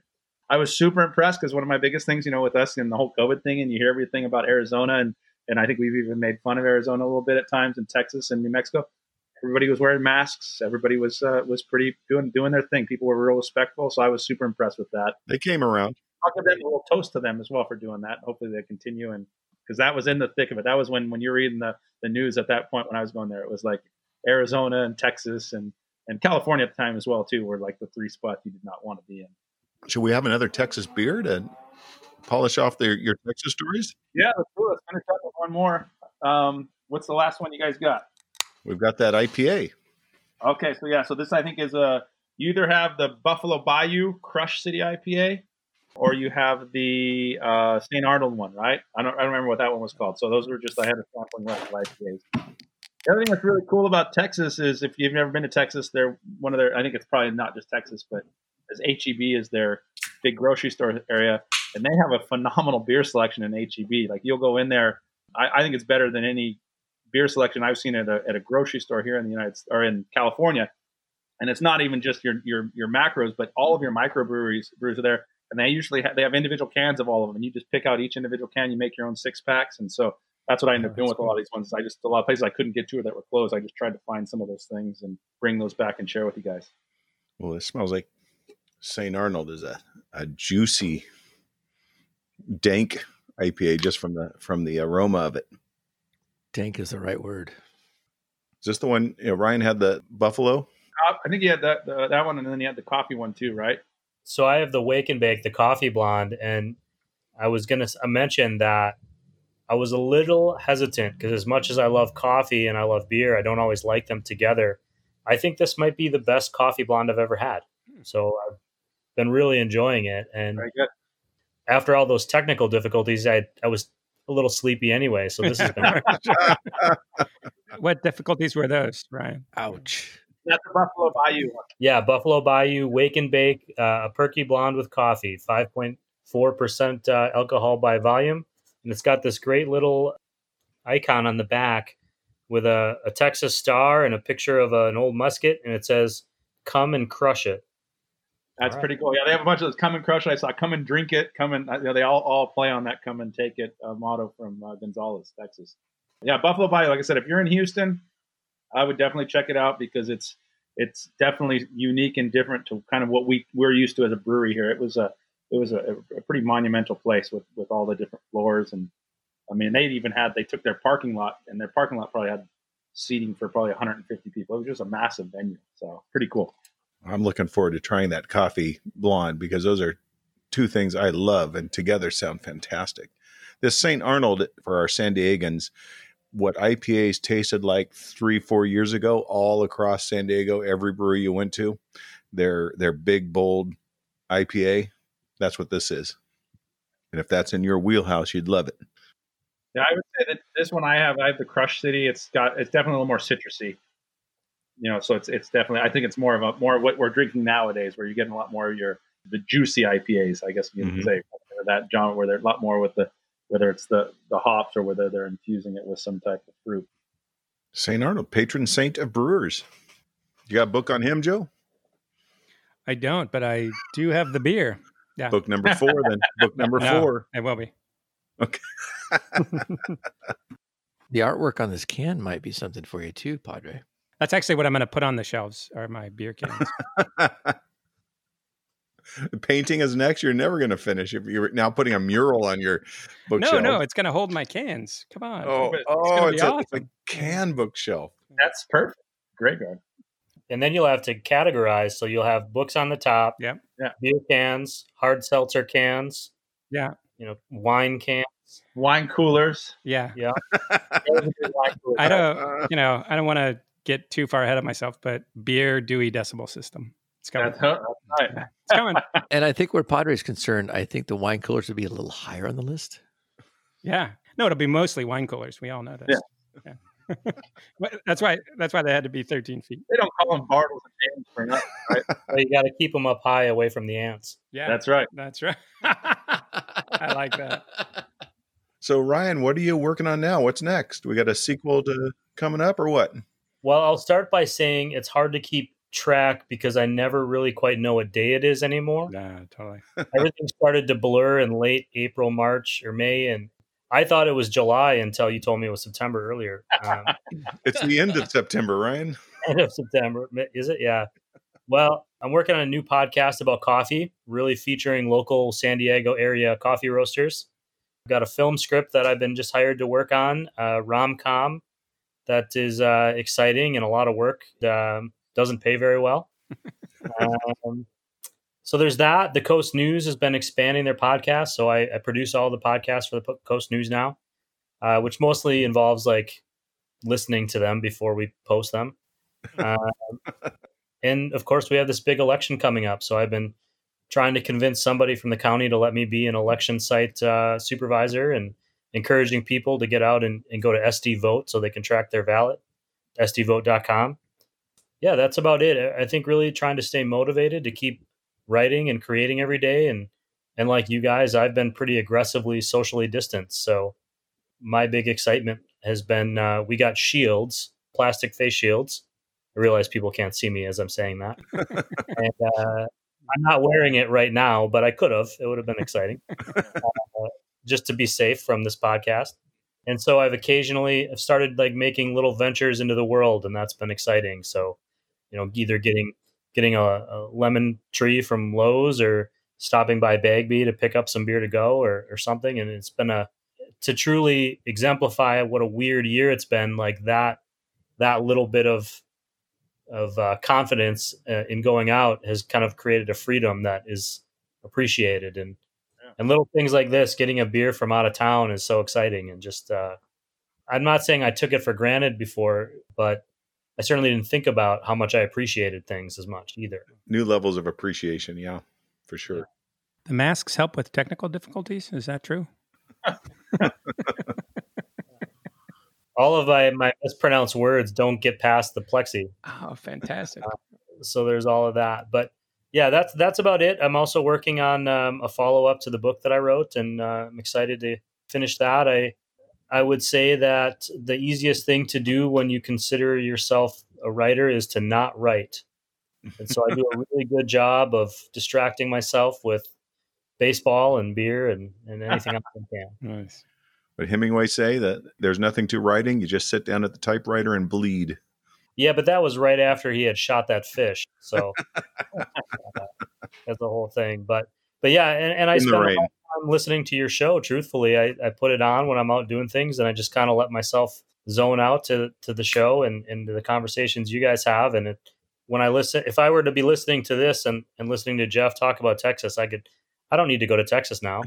I was super impressed because one of my biggest things, you know, with us and the whole COVID thing, and you hear everything about Arizona and and I think we've even made fun of Arizona a little bit at times, and Texas and New Mexico. Everybody was wearing masks. Everybody was uh, was pretty doing doing their thing. People were real respectful, so I was super impressed with that. They came around. I'll give them a little toast to them as well for doing that. Hopefully they continue and because that was in the thick of it. That was when when you're reading the the news at that point when I was going there. It was like Arizona and Texas and and California at the time as well too were like the three spots you did not want to be in. Should we have another Texas beer to polish off their, your Texas stories? Yeah, let's do it. Let's finish up with one more. Um, what's the last one you guys got? We've got that IPA. Okay, so yeah, so this I think is a you either have the Buffalo Bayou Crush City IPA, or you have the uh, St. Arnold one, right? I don't I don't remember what that one was called. So those were just I had a sampling left of IPAs. The other thing that's really cool about Texas is if you've never been to Texas, they're one of their I think it's probably not just Texas, but as HEB is their big grocery store area, and they have a phenomenal beer selection in HEB. Like you'll go in there, I, I think it's better than any beer selection I've seen at a, at a grocery store here in the United or in California. And it's not even just your your your macros, but all of your microbreweries brews are there, and they usually have, they have individual cans of all of them, and you just pick out each individual can, you make your own six packs, and so that's what I ended up doing with a lot of these ones. I just a lot of places I couldn't get to or that were closed. I just tried to find some of those things and bring those back and share with you guys. Well, it smells like St. Arnold is a, a juicy, dank IPA just from the from the aroma of it. Dank is the right word. Is this the one you know, Ryan had the buffalo? Uh, I think he had that the, that one, and then he had the coffee one too, right? So I have the Wake and Bake, the coffee blonde, and I was going to uh, mention that I was a little hesitant because as much as I love coffee and I love beer, I don't always like them together. I think this might be the best coffee blonde I've ever had. Hmm. So I've been really enjoying it. And Very good. after all those technical difficulties, I I was a little sleepy anyway. So this has been (laughs) (laughs) What difficulties were those, Ryan? Ouch. That's the Buffalo Bayou one. yeah, Buffalo Bayou Wake and Bake, uh, a perky blonde with coffee, five point four percent uh, alcohol by volume, and it's got this great little icon on the back with a, a Texas star and a picture of an old musket, and it says "Come and crush it." That's All right. pretty cool. Yeah, they have a bunch of those. Come and crush. it. I saw come and drink it. Come and you know, they all all play on that come and take it uh, motto from uh, Gonzales, Texas. Yeah, Buffalo Bayou. Like I said, if you're in Houston, I would definitely check it out because it's it's definitely unique and different to kind of what we we're used to as a brewery here. It was a it was a, a pretty monumental place with with all the different floors and I mean they even had they took their parking lot and their parking lot probably had seating for probably 150 people. It was just a massive venue. So pretty cool. I'm looking forward to trying that coffee blonde because those are two things I love and together sound fantastic. This St. Arnold for our San Diegans, what IPAs tasted like three, four years ago, all across San Diego, every brewery you went to, their their big bold IPA. That's what this is. And if that's in your wheelhouse, you'd love it. Yeah, I would say that this one I have, I have the Crush City. It's got, it's definitely a little more citrusy. You know, so it's it's definitely. I think it's more of a more of what we're drinking nowadays, where you're getting a lot more of your the juicy IPAs. I guess you can Mhm. say that genre where they're a lot more with the whether it's the the hops or whether they're infusing it with some type of fruit. St. Arnold, patron saint of brewers. You got a book on him, Joe? I don't, but I do have the beer. Yeah. Book number (laughs) four, then. Book number No, four. It will be. Okay. (laughs) The artwork on this can might be something for you too, Padre. That's actually what I'm going to put on the shelves are my beer cans. (laughs) Painting is next. You're never going to finish if you're now putting a mural on your no, bookshelf. no, no, it's going to hold my cans. Come on. Oh, it's oh, gonna it's, oh, be a, it's a can bookshelf. That's perfect. Great, guy. And then you'll have to categorize. So you'll have books on the top, Yep. Yeah. beer cans, hard seltzer cans, Yeah. you know, wine cans. Wine coolers. Yeah. Yeah. (laughs) I don't, (laughs) you know, I don't want to get too far ahead of myself, but beer Dewey Decimal System. It's coming. That's, that's (laughs) right. It's coming. And I think where Padre is concerned, I think the wine coolers would be a little higher on the list. Yeah. No, it'll be mostly wine coolers. We all know this. Yeah. (laughs) But that's why. That's why they had to be 13 feet. They don't call them Bartles and Jaymes for nothing, right? (laughs) Well, you got to keep them up high away from the ants. Yeah. That's right. That's right. I like that. So, Ryan, what are you working on now? What's next? We got a sequel to coming up or what? Well, I'll start by saying it's hard to keep track because I never really quite know what day it is anymore. Yeah, totally. (laughs) Everything started to blur in late April, March, or May, and I thought it was July until you told me it was September earlier. Um, It's the end of (laughs) September, Ryan. end of September. Is it? Yeah. Well, I'm working on a new podcast about coffee, really featuring local San Diego area coffee roasters. I've got a film script that I've been just hired to work on, uh, rom com, that is uh, exciting and a lot of work. Um, doesn't pay very well. (laughs) um, so there's that. The Coast News has been expanding their podcast, so I, I produce all the podcasts for the Coast News now, uh, which mostly involves like listening to them before we post them. (laughs) Um, and of course, we have this big election coming up, so I've been trying to convince somebody from the county to let me be an election site uh, supervisor and encouraging people to get out and, and go to SD Vote so they can track their ballot, sdvote.com. Yeah, that's about it. I think really trying to stay motivated to keep writing and creating every day and and like you guys i've been pretty aggressively socially distanced so my big excitement has been uh, we got shields plastic face shields. I realize people can't see me as i'm saying that. And uh, i'm not wearing it right now but i could have. It would have been exciting. (laughs) Uh, just to be safe from this podcast. And so i've occasionally i've started like making little ventures into the world and that's been exciting. So you know either getting getting a, a lemon tree from Lowe's or stopping by Bagby to pick up some beer to go or, or something. And it's been a to truly exemplify what a weird year it's been. Like that that little bit of of uh, confidence uh, in going out has kind of created a freedom that is appreciated and and little things like this getting a beer from out of town is so exciting and just uh, i'm not saying i took it for granted before but I certainly didn't think about how much I appreciated things as much either. New levels of appreciation. Yeah, for sure. The masks help with technical difficulties. Is that true? (laughs) All of my, my mispronounced words don't get past the plexi. Oh, fantastic. So there's all of that. But yeah, that's that's about it. I'm also working on um, a follow up to the book that I wrote, and uh, I'm excited to finish that. I I would say that the easiest thing to do when you consider yourself a writer is to not write. And so I do a (laughs) really good job of distracting myself with baseball and beer and, and anything else I can. (laughs) Nice. But Hemingway say that there's nothing to writing. You just sit down at the typewriter and bleed. Yeah, but that was right after he had shot that fish. So (laughs) that's the whole thing. But but yeah, and, and I In the spend a lot of time listening to your show. Truthfully, I, I put it on when I'm out doing things, and I just kind of let myself zone out to to the show and and the conversations you guys have. And it, when I listen, if I were to be listening to this and and listening to Jeff talk about Texas, I could. I don't need to go to Texas now.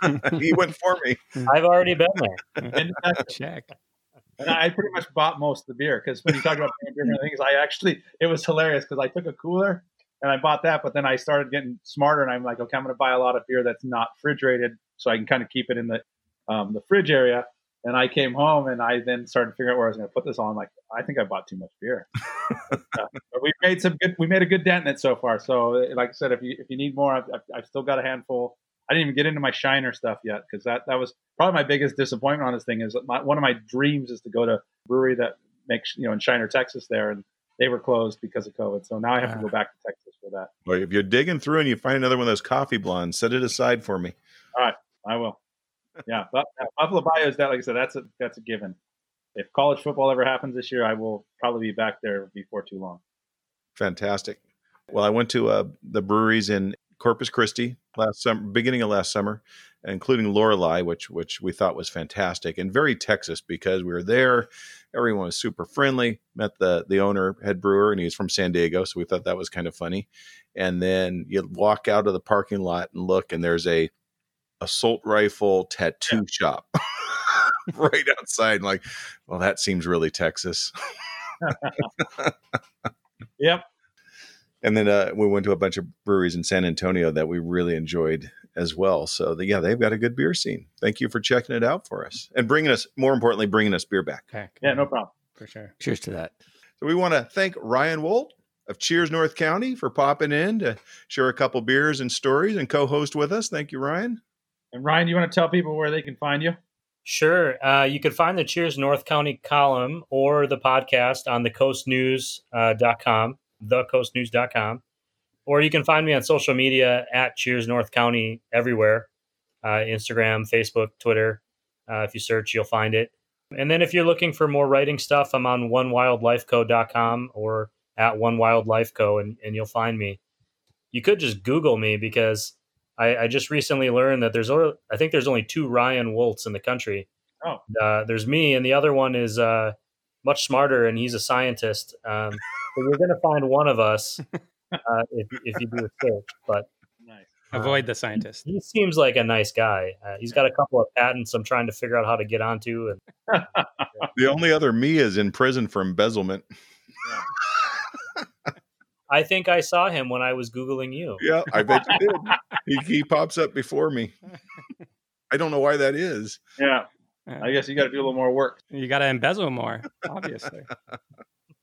(laughs) he went for me. I've already been there. And, (laughs) Check. and I pretty much bought most of the beer because when you talk about different things, I actually it was hilarious because I took a cooler and I bought that, but then I started getting smarter and I'm like, okay, I'm going to buy a lot of beer that's not refrigerated so I can kind of keep it in the um, the fridge area. And I came home and I then started figuring out where I was going to put this on. I'm like, I think I bought too much beer. Uh, (laughs) but we made some good. We made a good dent in it so far. So, like I said, if you if you need more, I've, I've, I've still got a handful. I didn't even get into my Shiner stuff yet because that that was probably my biggest disappointment on this thing. Is that my, one of my dreams is to go to a brewery that makes you know in Shiner, Texas, there, and they were closed because of COVID. So now I have to go back to Texas for that. Well, if you're digging through and you find another one of those coffee blondes, set it aside for me. All right, I will. Yeah, but uh, Buffalo Bayou is that. Like I said, that's a that's a given. If college football ever happens this year, I will probably be back there before too long. Fantastic. Well, I went to uh, the breweries in Corpus Christi last summer, beginning of last summer, including Lorelei, which which we thought was fantastic and very Texas because we were there. Everyone was super friendly. Met the the owner, head brewer, and he's from San Diego, so we thought that was kind of funny. And then you walk out of the parking lot and look, and there's a assault rifle tattoo shop (laughs) right outside. Like, well, that seems really Texas. (laughs) Yep. And then uh, we went to a bunch of breweries in San Antonio that we really enjoyed as well. So the, yeah, they've got a good beer scene. Thank you for checking it out for us and bringing us, more importantly, bringing us beer back. Heck, Yeah, no problem. for sure. Cheers to that. So we want to thank Ryan Woldt of Cheers North County for popping in to share a couple beers and stories and co-host with us. Thank you, Ryan. And Ryan, do you want to tell people where they can find you? Sure. Uh, you can find the Cheers North County column or the podcast on thecoastnews.com, thecoastnews.com. Or you can find me on social media at Cheers North County everywhere uh, Instagram, Facebook, Twitter. Uh, if you search, you'll find it. And then if you're looking for more writing stuff, I'm on onewildlifeco.com or at onewildlifeco, and, and you'll find me. You could just Google me because I, I just recently learned that there's only, I think there's only two Ryan Woldts in the country. Oh. Uh, there's me, and the other one is uh, much smarter, and he's a scientist. Um, (laughs) you're going to find one of us (laughs) uh, if, if you do a search. But Nice. Avoid the scientist. he seems like a nice guy. Uh, he's got a couple of patents I'm trying to figure out how to get onto. And (laughs) The only other me is in prison for embezzlement. (laughs) I think I saw him when I was Googling you. Yeah, I bet you did. He, he pops up before me. I don't know why that is. Yeah. I guess you got to do a little more work. You got to embezzle more, obviously.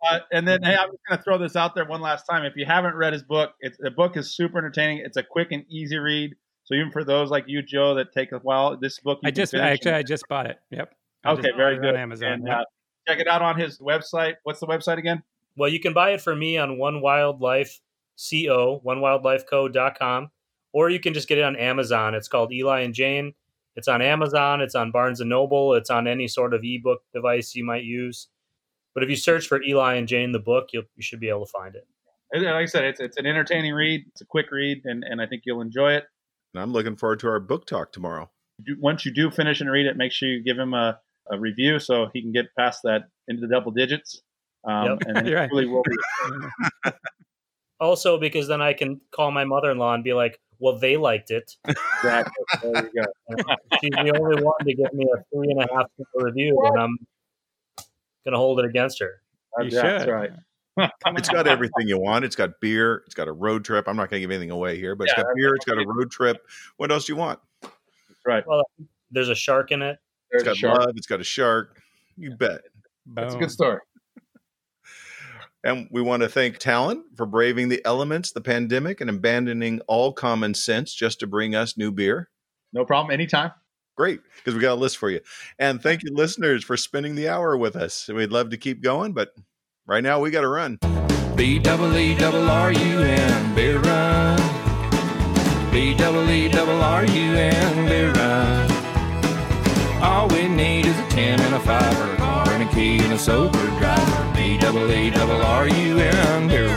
Uh, and then, hey, I'm just going to throw this out there one last time. If you haven't read his book, it's, the book is super entertaining. It's a quick and easy read. So even for those like you, Joe, that take a while, this book you I just finish actually in- I just bought it. Yep. I okay, very good. on Amazon. And, yeah. uh, check it out on his website. What's the website again? Well, you can buy it for me on One Wildlife Co, onewildlifeco.com, or you can just get it on Amazon. It's called Eli and Jane. It's on Amazon, it's on Barnes and Noble, it's on any sort of ebook device you might use. But if you search for Eli and Jane the book, you'll, you should be able to find it. And Like I said, it's it's an entertaining read. It's a quick read, and, and I think you'll enjoy it. And I'm looking forward to our book talk tomorrow. Once you do finish and read it, make sure you give him a, a review so he can get past that into the double digits. Um, Yep. And (laughs) You're right. really will be. (laughs) Also, because then I can call my mother in law and be like, well, they liked it. (laughs) Exactly. There you go. She's the only one to give me a three and a half star review, and I'm going to hold it against her. Uh, you Yeah, That's should. right. (laughs) Come (laughs) It's on. got everything you want. It's got beer. It's got a road trip. I'm not going to give anything away here, but it's got beer. It's got a road trip. What else do you want? Right. Well, there's a shark in it. There's It's a got shark. love. It's got a shark. You bet. That's a good story. (laughs) And we want to thank Talent for braving the elements, the pandemic, and abandoning all common sense just to bring us new beer. No problem. Anytime. Great, because we got a list for you. And thank you, listeners, for spending the hour with us. We'd love to keep going, but right now we got to run. B double E double R U N beer run. B double E double R U N beer run. All we need is a ten and a five or a car and a key and a sober driver. B double E double R U N beer